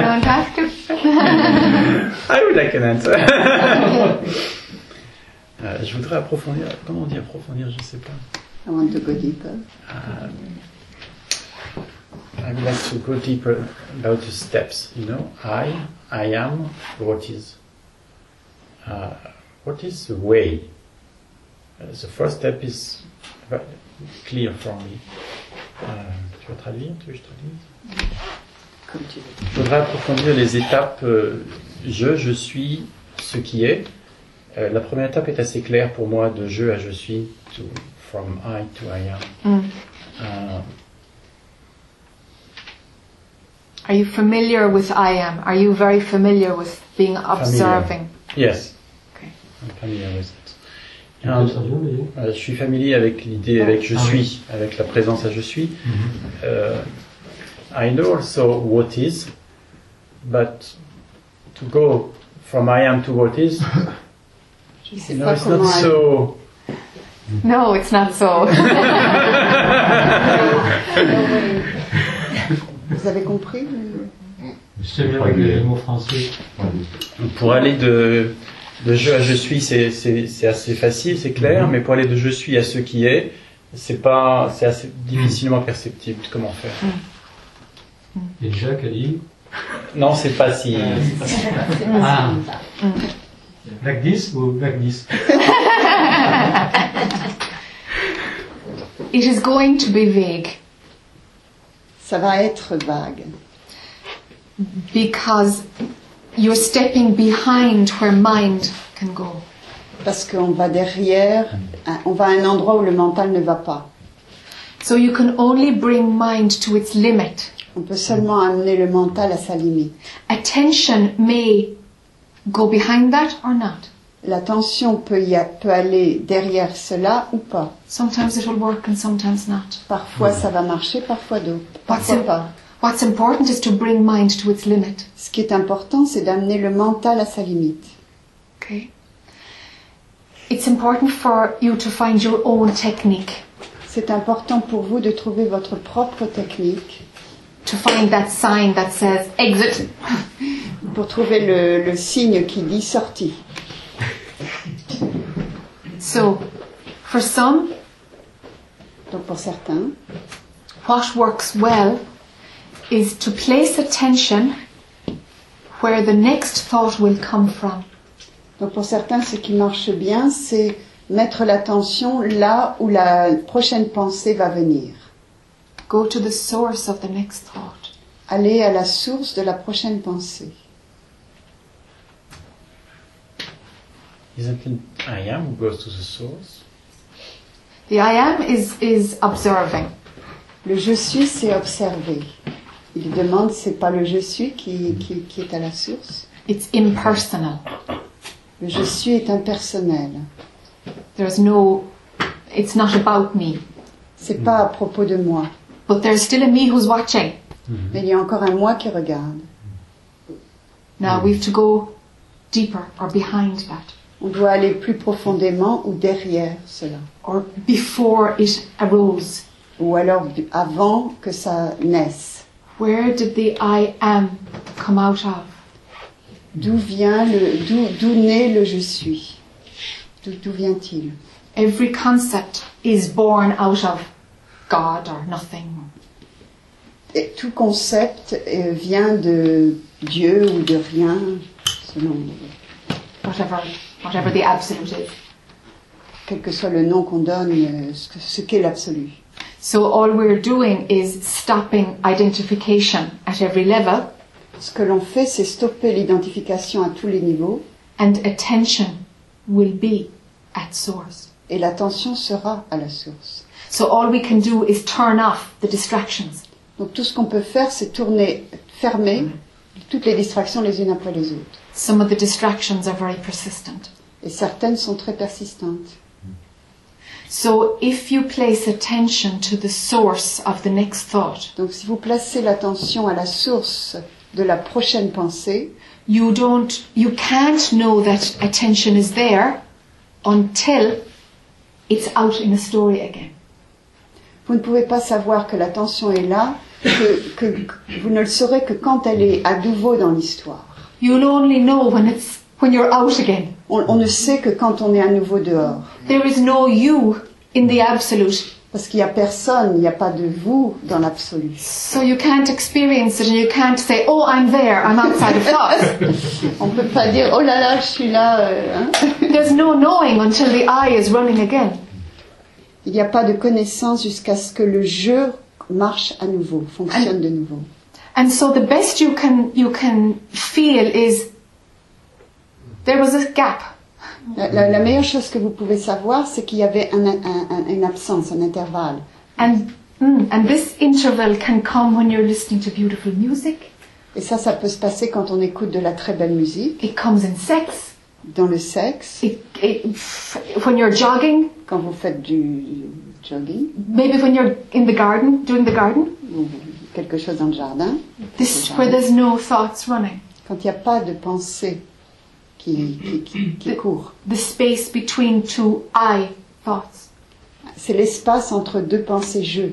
don't have to.
I would like an answer. Je voudrais approfondir. Comment on dit approfondir Je sais pas.
I want to go deeper.
Um, I would like to go deeper about the steps. You know, I, I am. What is, uh, what is the way? Uh, the first step is clear for me. Euh, tu vas traduire Tu veux que je traduise?
Comme tu veux.
Je voudrais approfondir les étapes. euh, je, je suis, ce qui est. Euh, la première étape est assez claire pour moi de je à je suis, to, from I to I am.
Mm.
Euh,
Are you familiar with I am? Are you very familiar with being observing?
Yes.
Okay.
I'm familiar with it.
Ah.
Euh, je suis familier avec l'idée, avec je
Ah oui.
suis, avec la présence à je suis. Uh, I know also what is, but to go from I am to what is,
Je sais
know,
pas
it's not
comment.
so.
No, it's not so.
Vous avez compris
C'est bien avec les mots français.
Pour aller de, de je à je suis, c'est, c'est, c'est assez facile, c'est clair, mais pour aller de je suis à ce qui est, c'est pas, c'est assez difficilement perceptible. Comment faire
Et Jacques a dit
Non, c'est pas si.
Ah Like this ou like this
it is going to be vague
Ça va être vague.
because you're stepping behind where mind can go.
Parce qu'on va derrière, on va à un endroit où le mental ne va pas.
So you can only bring mind to its limit.
On peut seulement amener le mental à sa limite.
Attention may go behind that or not?
L'attention peut, y a- peut aller derrière cela ou pas.
Sometimes it will work and sometimes not.
Parfois ça va marcher, parfois d'autres. Parfois
What's,
pas.
what's important is to bring mind to its limit.
Ce qui est important, c'est d'amener le mental à sa limite.
Okay? It's important for you to find your own technique,
C'est important pour vous de trouver votre propre technique,
to find that sign that says exit.
pour trouver le, le signe qui dit sortie.
So, for some,
Donc pour certains,
what works well is to place attention where the next thought will come from.
donc pour certains, ce qui marche bien, c'est mettre l'attention là où la prochaine pensée va venir.
Go to the source of the next thought.
Aller à la source de la prochaine pensée.
Isn't it I am who goes to the source?
The I am is, is observing.
Le je suis, c'est observer. Il demande, c'est pas le je suis qui, qui, qui est à la source.
It's impersonal.
Le je suis est impersonnel.
There's no, it's not about me.
C'est pas à propos de moi.
But there's still a me who's watching.
Mais il y a encore un moi qui regarde.
Now we've to go deeper or behind that
On doit aller plus profondément ou derrière cela.
or before it arose.
Ou alors avant que ça naisse.
Where did the I am come out of?
D'où vient le, d'où, d'où naît le je suis? D'où, d'où vient-il?
Every concept is born out of God or nothing.
Et tout concept euh, vient de Dieu ou de rien, selon
whatever, whatever the absolute is.
quel que soit le nom qu'on donne, euh, ce, que- ce qu'est l'absolu.
So all we're doing is stopping identification at every level
Ce que l'on fait, c'est stopper l'identification à tous les niveaux
and attention will be at source.
et l'attention sera à la source.
So all we can do is turn off the distractions.
Donc tout ce qu'on peut faire, c'est tourner, fermer toutes les distractions les unes après les autres.
Some of the distractions are very persistent.
Et certaines sont très persistantes.
So if you place attention to the source of the next thought,
Donc si vous placez l'attention à la source de la prochaine pensée,
you don't, you can't know that attention is there until it's out in a story again.
Vous ne pouvez pas savoir que l'attention est là, que, vous ne le saurez que quand elle est à nouveau dans l'histoire.
You'll only know when it's, when you're out again.
On, on ne sait que quand on est à nouveau dehors.
There is no you in the absolute.
Parce qu'il n'y a personne, il n'y a pas de vous dans l'absolu.
So you can't experience it and you can't say, oh, I'm there, I'm outside of thought.
On ne peut pas dire, oh là là, je suis là. euh, hein.
There's no knowing until the I is running again.
Il n'y a pas de connaissance jusqu'à ce que le jeu marche à nouveau, fonctionne de nouveau.
And so the best you can, you can feel is there was a gap.
La, la- la meilleure chose que vous pouvez savoir, c'est qu'il y avait un- un- un- une absence, un intervalle.
And, mm, and this interval can come when you're listening to beautiful music.
Et ça, ça peut se passer quand on écoute de la très belle musique.
It comes in sex.
Dans le sexe,
It, it, when you're jogging,
quand vous faites du jogging
maybe when you're in the garden, doing the garden,
quelque chose dans le jardin,
this where there's no thoughts running.
quand il n'y a pas de pensée qui, qui, qui, qui court.
The space between two I thoughts.
C'est l'espace entre deux pensées je.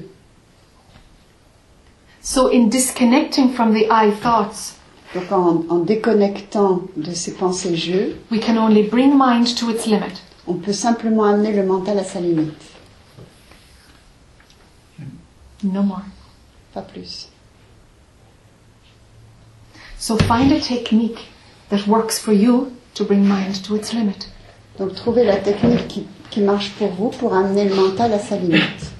So in disconnecting from the I thoughts,
Donc en, en déconnectant de ces pensées je,
we can only bring mind to its limit.
on peut simplement amener le mental à sa limite,
No more.
pas plus.
So find a technique that works for you to bring mind to its limit.
Donc trouvez la technique qui, qui marche pour vous pour amener le mental à sa limite.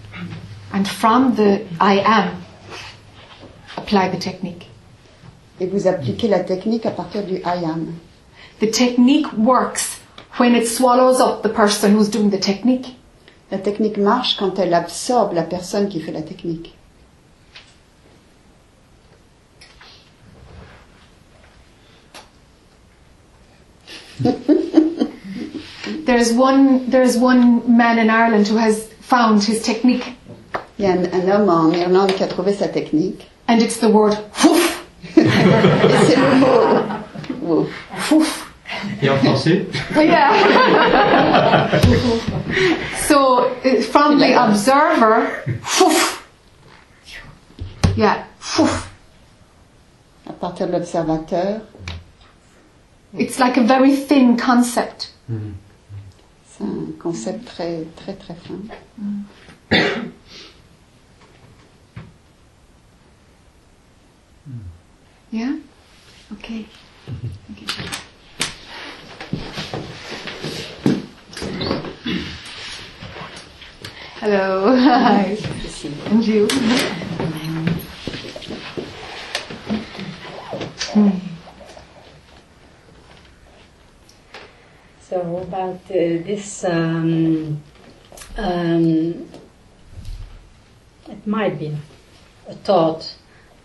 And from the I am, apply the technique.
Et vous appliquez la technique à partir du I am.
The technique works when it swallows up the person who's doing the technique.
La technique marche quand elle absorbe la personne qui fait la technique.
There's one, there's one man in Ireland who has found his technique,
Il y a un, un homme en Irlande qui a trouvé sa technique.
and it's the word
c'est le mot. Ouf.
whoof.
Et en français
yeah. so uh, from the observer, whoof. Yeah, whoof.
À partir de l'observateur,
It's like a very thin concept.
c'est un concept très très très fin.
Yeah? Okay. Hello. Hi. And you?
So about uh, this, um, um, it might be a thought,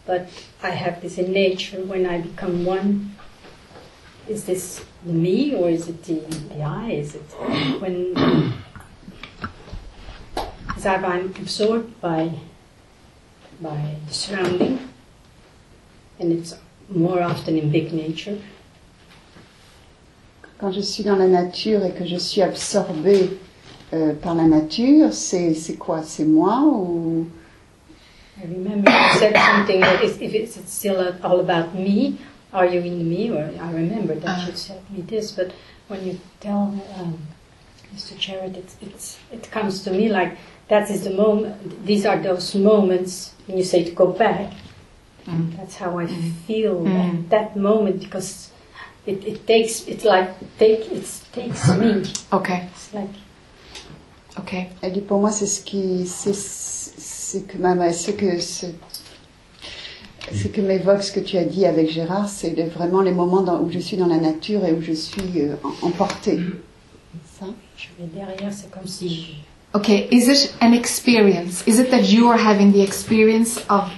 but I have this in nature. When I become one, is this me or is it the, the I? Is it when? That I'm absorbed by by the surrounding, and it's more often in big nature.
Quand je suis dans la nature et que je suis absorbée euh, par la nature, c'est quoi C'est moi ou
I remember you said something that is, if it's, it's still all about me, are you in me? Or I remember that you said me this, but when you tell um, Mr. Jarrett, it's, it's, it comes to me like that is the moment. These are those moments when you say to go back. That's how I feel
Mm.
at that moment because it, it takes it's like take it takes me.
Okay.
It's like
Okay.
Elle dit pour moi c'est ce qui c'est ce que ma ce que ce, ce que m'évoque ce que tu as dit avec Gérard, c'est le- vraiment les moments dans- où je suis dans la nature et où je suis euh, emportée. Ça?
je vais derrière, c'est comme si
Okay. Is it an experience? Is it that you are having the experience of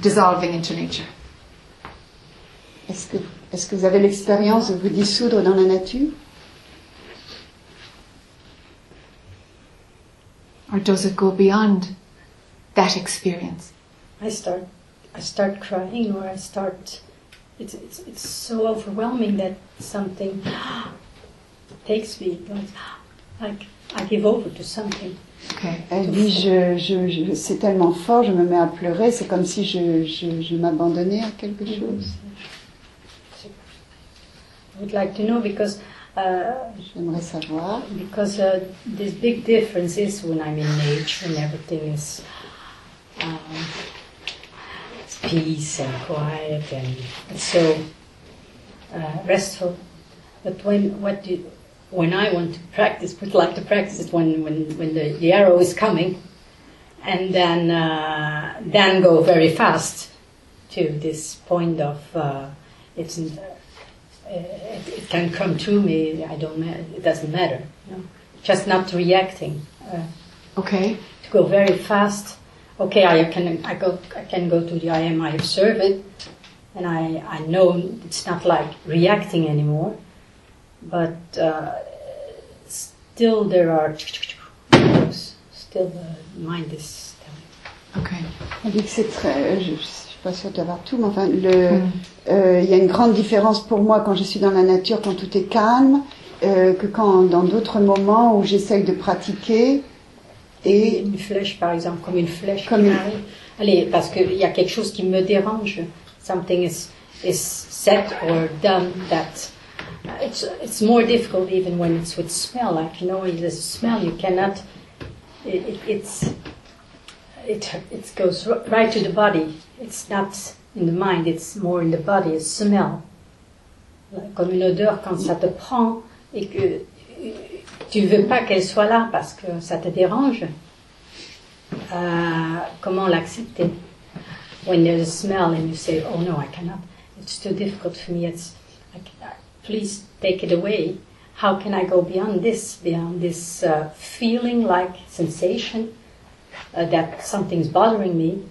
dissolving into nature?
Est-ce que est-ce que vous avez l'expérience de vous dissoudre dans la nature?
Or does it go beyond that experience?
I start I start crying or I start it's it's, it's so overwhelming that something takes me like, like I give over to something.
Okay.
Elle dit je, je, je- c'est tellement fort, je me mets à pleurer, c'est comme si je, je, je m'abandonnais à quelque chose.
I would like to know because uh,
J'aimerais savoir.
because uh, this big difference is when I'm in nature and everything is um, it's peace and quiet and it's so uh, restful. But when what do when I want to practice, would like to practice it when when, when the, the arrow is coming, and then uh, then go very fast to this point of uh, it's. Uh, it, it can come to me. I don't. ma- It doesn't matter. You know? Just not reacting. Uh,
Okay.
to go very fast. Okay, I can. I go. I can go to the I am. I observe it, and I. I know it's not like reacting anymore. but uh, still there are still the mind is
Okay.
Dit que c'est très. Je, je suis pas sûre d'avoir tout, mais enfin, le, euh, il y a une grande différence pour moi quand je suis dans la nature, quand tout est calme, euh, que quand dans d'autres moments où j'essaye de pratiquer. Et
une flèche par exemple comme une flèche
Comme
qui m'arrive. Allez parce qu'il y a quelque chose qui me dérange. Something is is said or done that uh, it's it's more difficult even when it's with smell like you know a smell you cannot it, it, it's it it goes right to the body. It's not in the mind it's more in the body it's smell. Comme une odeur quand ça te prend et que tu veux pas qu'elle soit là parce que ça te dérange euh, comment l'accepter? When there's a smell and you say oh no I cannot. It's too difficult for me. It's I please take it away. How can I go beyond this beyond this uh, feeling like sensation uh, that something's bothering me?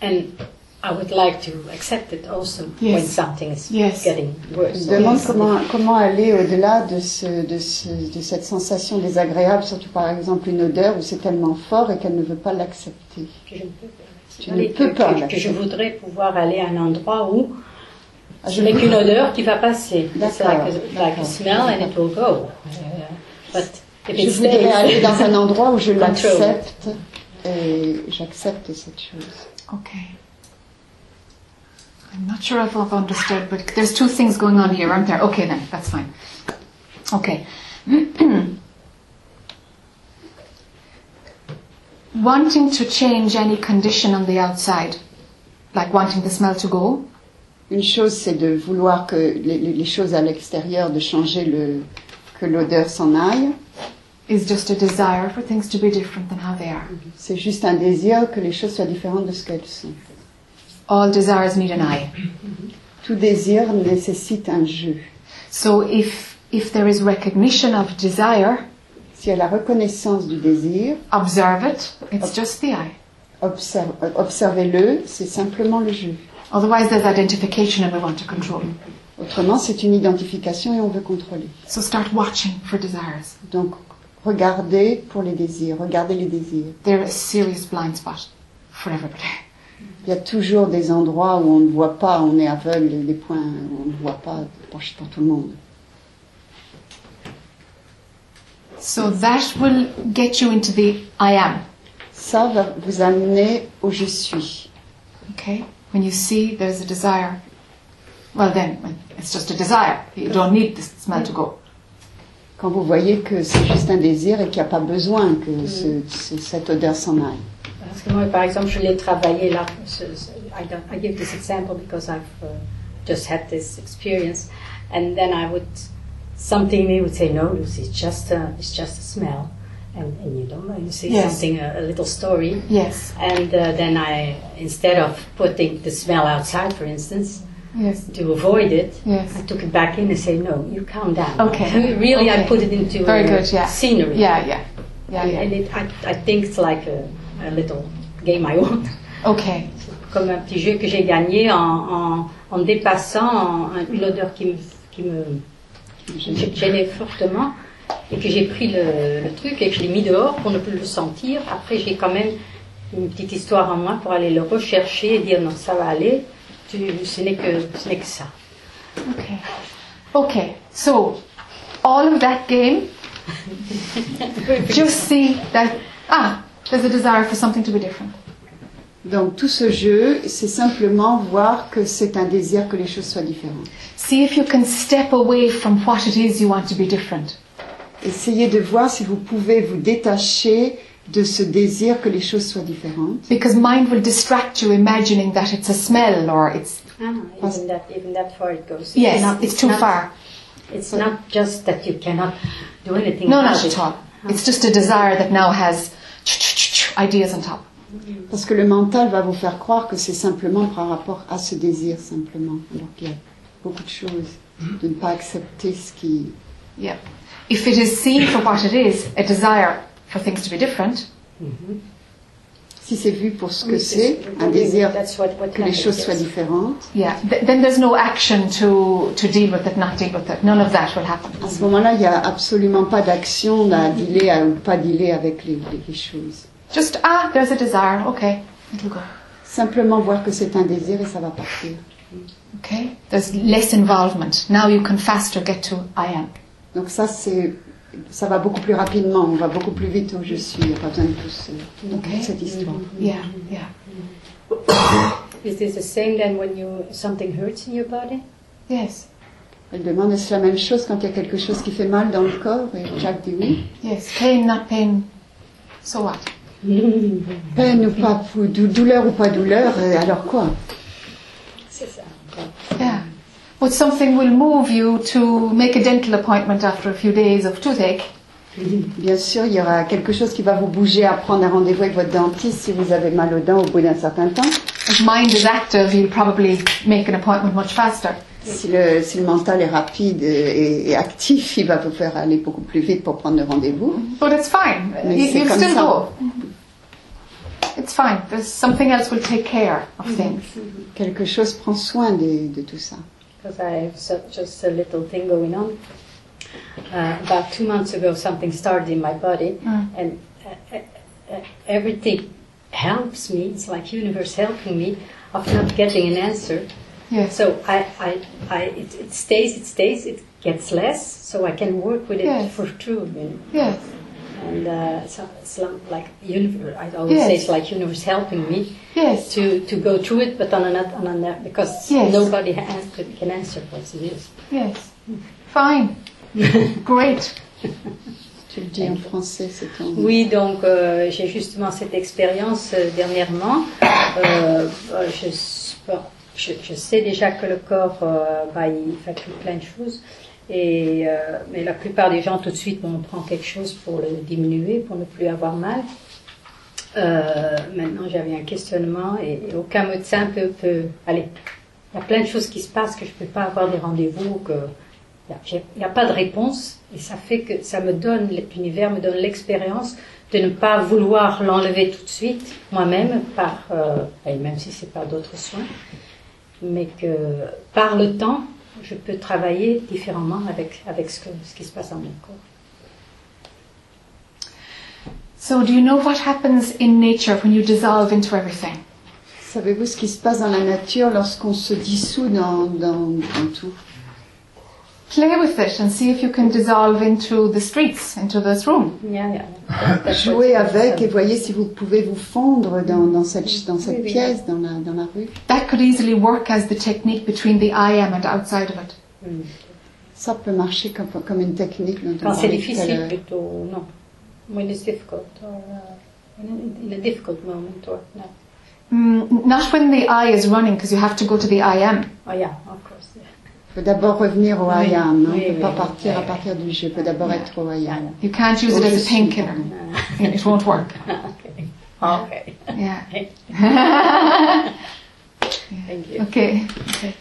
And I would like to accept it also when
Yes.
something is
Yes.
getting worse
je me demande
Yes.
comment, comment aller au-delà de, ce, de, ce, de cette sensation désagréable, surtout par exemple une odeur où c'est tellement fort et qu'elle ne veut pas l'accepter.
que je ne peux pas
Tu ne peux
que,
pas
que- que je voudrais pouvoir aller à un endroit où
Ah,
ce
je
n'est
veux-
qu'une odeur qui va passer.
D'accord,
like a, like a
d'accord.
smell and it will go. Uh, but if
Je voudrais
stays,
aller dans un endroit où je l'accepte et j'accepte cette chose.
Okay. I'm not sure if I've understood, but there's two things going on here, aren't there? Okay, then, that's fine. Okay. wanting to change any condition on the outside, like wanting the smell to go,
Une chose, c'est de vouloir que les, les- les choses à l'extérieur, de changer le, que l'odeur s'en aille.
is just a desire for things to be different than how they are.
C'est juste un désir que les choses soient différentes de ce qu'elles sont.
All desires need an eye.
Tout désir nécessite un jeu.
So if if there is recognition of desire,
S'il y a la reconnaissance du désir,
observe it. It's just the eye.
observe- euh, observez-le, c'est simplement le jeu.
Otherwise, there's identification, and we want to control.
Autrement, c'est une identification et on veut contrôler.
So start watching for desires.
Donc, regardez pour les désirs, regardez les désirs.
They're a serious blind spot for everybody.
Il y a toujours des endroits où on ne voit pas, on est aveugle, des points où on ne voit pas pour, pour tout le monde.
So that will get you into the I am.
Ça va vous amener au je suis.
Okay? When you see there's a desire, well then it's just a desire. You don't need the smell to go.
Quand vous voyez que c'est juste un désir et qu'il n'y a pas besoin que ce- ce- cette odeur s'en aille.
Parce que moi, par exemple, je l'ai travaillé là. ce- I, don't, I give this example because I've uh, just had this experience, and then I would something in me would say, "No, Lucy, it's just a, it's just a smell," and, and you don't know. You say
Yes.
something, a, a little story,
Yes.
and uh, then I, instead of putting the smell outside, for instance,
Yes.
to avoid it,
Yes.
I took it back in and say, "No, you calm down."
Okay.
really, I
Okay.
put it into
Very
uh,
good, yeah.
scenery.
Yeah, yeah. Yeah,
And,
yeah.
and it, I, I think it's like a, a little game I won.
Okay.
Comme un petit jeu que j'ai gagné en, en, en dépassant en- une odeur qui me, qui me qui me gênait fortement et que j'ai pris le, le truc et que je l'ai mis dehors pour ne plus le sentir. Après, j'ai quand même une petite histoire en moi pour aller le rechercher et dire non, ça va aller. Tu, ce n'est que, ce n'est que ça.
Okay. Okay. So all of that game, just see that ah, there's a desire for something to be different.
Donc tout ce jeu, c'est simplement voir que c'est un désir que les choses soient différentes.
See if you can step away from what it is you want to be different.
Essayez de voir si vous pouvez vous détacher de ce désir que les choses soient différentes.
Because mind will distract you imagining that it's a smell or it's
Ah, even that, even that far it goes.
yes,
not-
it's too
not-
far.
It's not just that you cannot do anything.
No, not
it.
at all. It's just a desire that now has ideas on top.
Parce que le mental va vous faire croire que c'est simplement par rapport à ce désir simplement. Alors qu'il y a beaucoup de choses. De ne pas accepter ce qui...
Yeah. If it is seen for what it is, a desire for things to be different,
Si c'est vu pour ce que
Oui,
c'est,
c'est-
un désir
what, what
que les
happens,
choses soient
yes.
différentes,
Yeah. Th- then there's no action to, to deal with it, not deal with it. None of that will happen.
à ce moment-là, il n'y a absolument pas d'action à dealer à- ou pas dealer avec les, les- les choses.
Just, ah, there's a desire. Okay. It'll go.
Simplement voir que c'est un désir et ça va partir.
Okay. There's less involvement. Now you can faster get to I am.
Donc ça, c'est, ça va beaucoup plus rapidement, on va beaucoup plus vite où je suis. Il n'y a pas besoin de tout ce- de
Ok.
toute cette histoire.
Yeah. Yeah.
Is this the same then when you something hurts in your body?
Yes.
Elle demande est-ce la même chose quand il y a quelque chose qui fait mal dans le corps? Et Jacques dit oui.
Yes. Pain, not pain. So what?
Peine ou pas, ou dou- douleur ou pas douleur, euh, alors quoi?
C'est ça.
But something will move you to make a dental appointment after a few days of toothache?
Bien sûr, il y aura quelque chose qui va vous bouger à prendre un rendez-vous avec votre dentiste si vous avez mal aux dents au bout d'un certain temps.
If mind is active, you'll probably make an appointment much faster.
Si le, si le mental est rapide et, et actif, il va vous faire aller beaucoup plus vite pour prendre le rendez-vous.
But it's fine.
Mais
You,
c'est
you'll
comme
still
ça.
go. It's fine. There's something else will take care of things.
Quelque chose prend soin de, de tout ça.
Because I have so, just a little thing going on. Uh, about two months ago, something started in my body,
Mm.
and uh, uh, uh, everything helps me. It's like universe helping me of not getting an answer.
Yes.
So I, I, I it, it stays, it stays, it gets less, so I can work with it
Yes.
for true. You know?
Yes.
And uh, so it's like universe. I always say it's like universe helping me
Yes.
to, to go through it, but on another, on another because
Yes.
nobody has, can answer what it is.
Yes. Fine. Great.
Tu le dis en français, c'est ton...
Oui, donc euh, j'ai justement cette expérience euh, dernièrement. Euh, je, bon, je, je sais déjà que le corps, euh, bah, il fait plein de choses. Et, euh, mais la plupart des gens, tout de suite, on prend quelque chose pour le diminuer, pour ne plus avoir mal. Euh, maintenant, j'avais un questionnement et, aucun médecin peut, peut... Allez, il y a plein de choses qui se passent que je ne peux pas avoir des rendez-vous, que il n'y a, pas de réponse et ça fait que ça me donne, l'univers me donne l'expérience de ne pas vouloir l'enlever tout de suite moi-même par, euh, même si c'est pas d'autres soins, mais que par le temps, je peux travailler différemment avec, avec ce, que, ce qui se passe dans mon corps.
So, do you know what happens in nature when you dissolve into everything?
Savez-vous ce qui se passe dans la nature lorsqu'on se dissout dans, dans, dans tout?
Play with it and see if you can dissolve into the streets, into this room.
Yeah, yeah. That's what-
Jouez avec et voyez si vous pouvez vous fondre dans, dans cette, dans cette
Oui, oui.
pièce, dans la, dans la rue.
That could easily work as the technique between the I am and outside of it.
Mm.
Ça peut marcher comme, comme une technique. dont on
Quand c'est
parlait tout à
difficile, plutôt, non. When it's difficult, or uh, in, a, in a difficult moment, or no.
Mm, not when the I is running, because you have to go to the I am.
Oh yeah, of course. Yeah.
Faut d'abord revenir au
Oui,
I am. hein.
oui,
on ne peut pas
oui,
partir
oui,
à
oui.
partir du je. Il faut d'abord être au I am.
You can't use it as a painkiller. It won't work.
okay. Okay.
Yeah.
Thank you.
okay. Okay.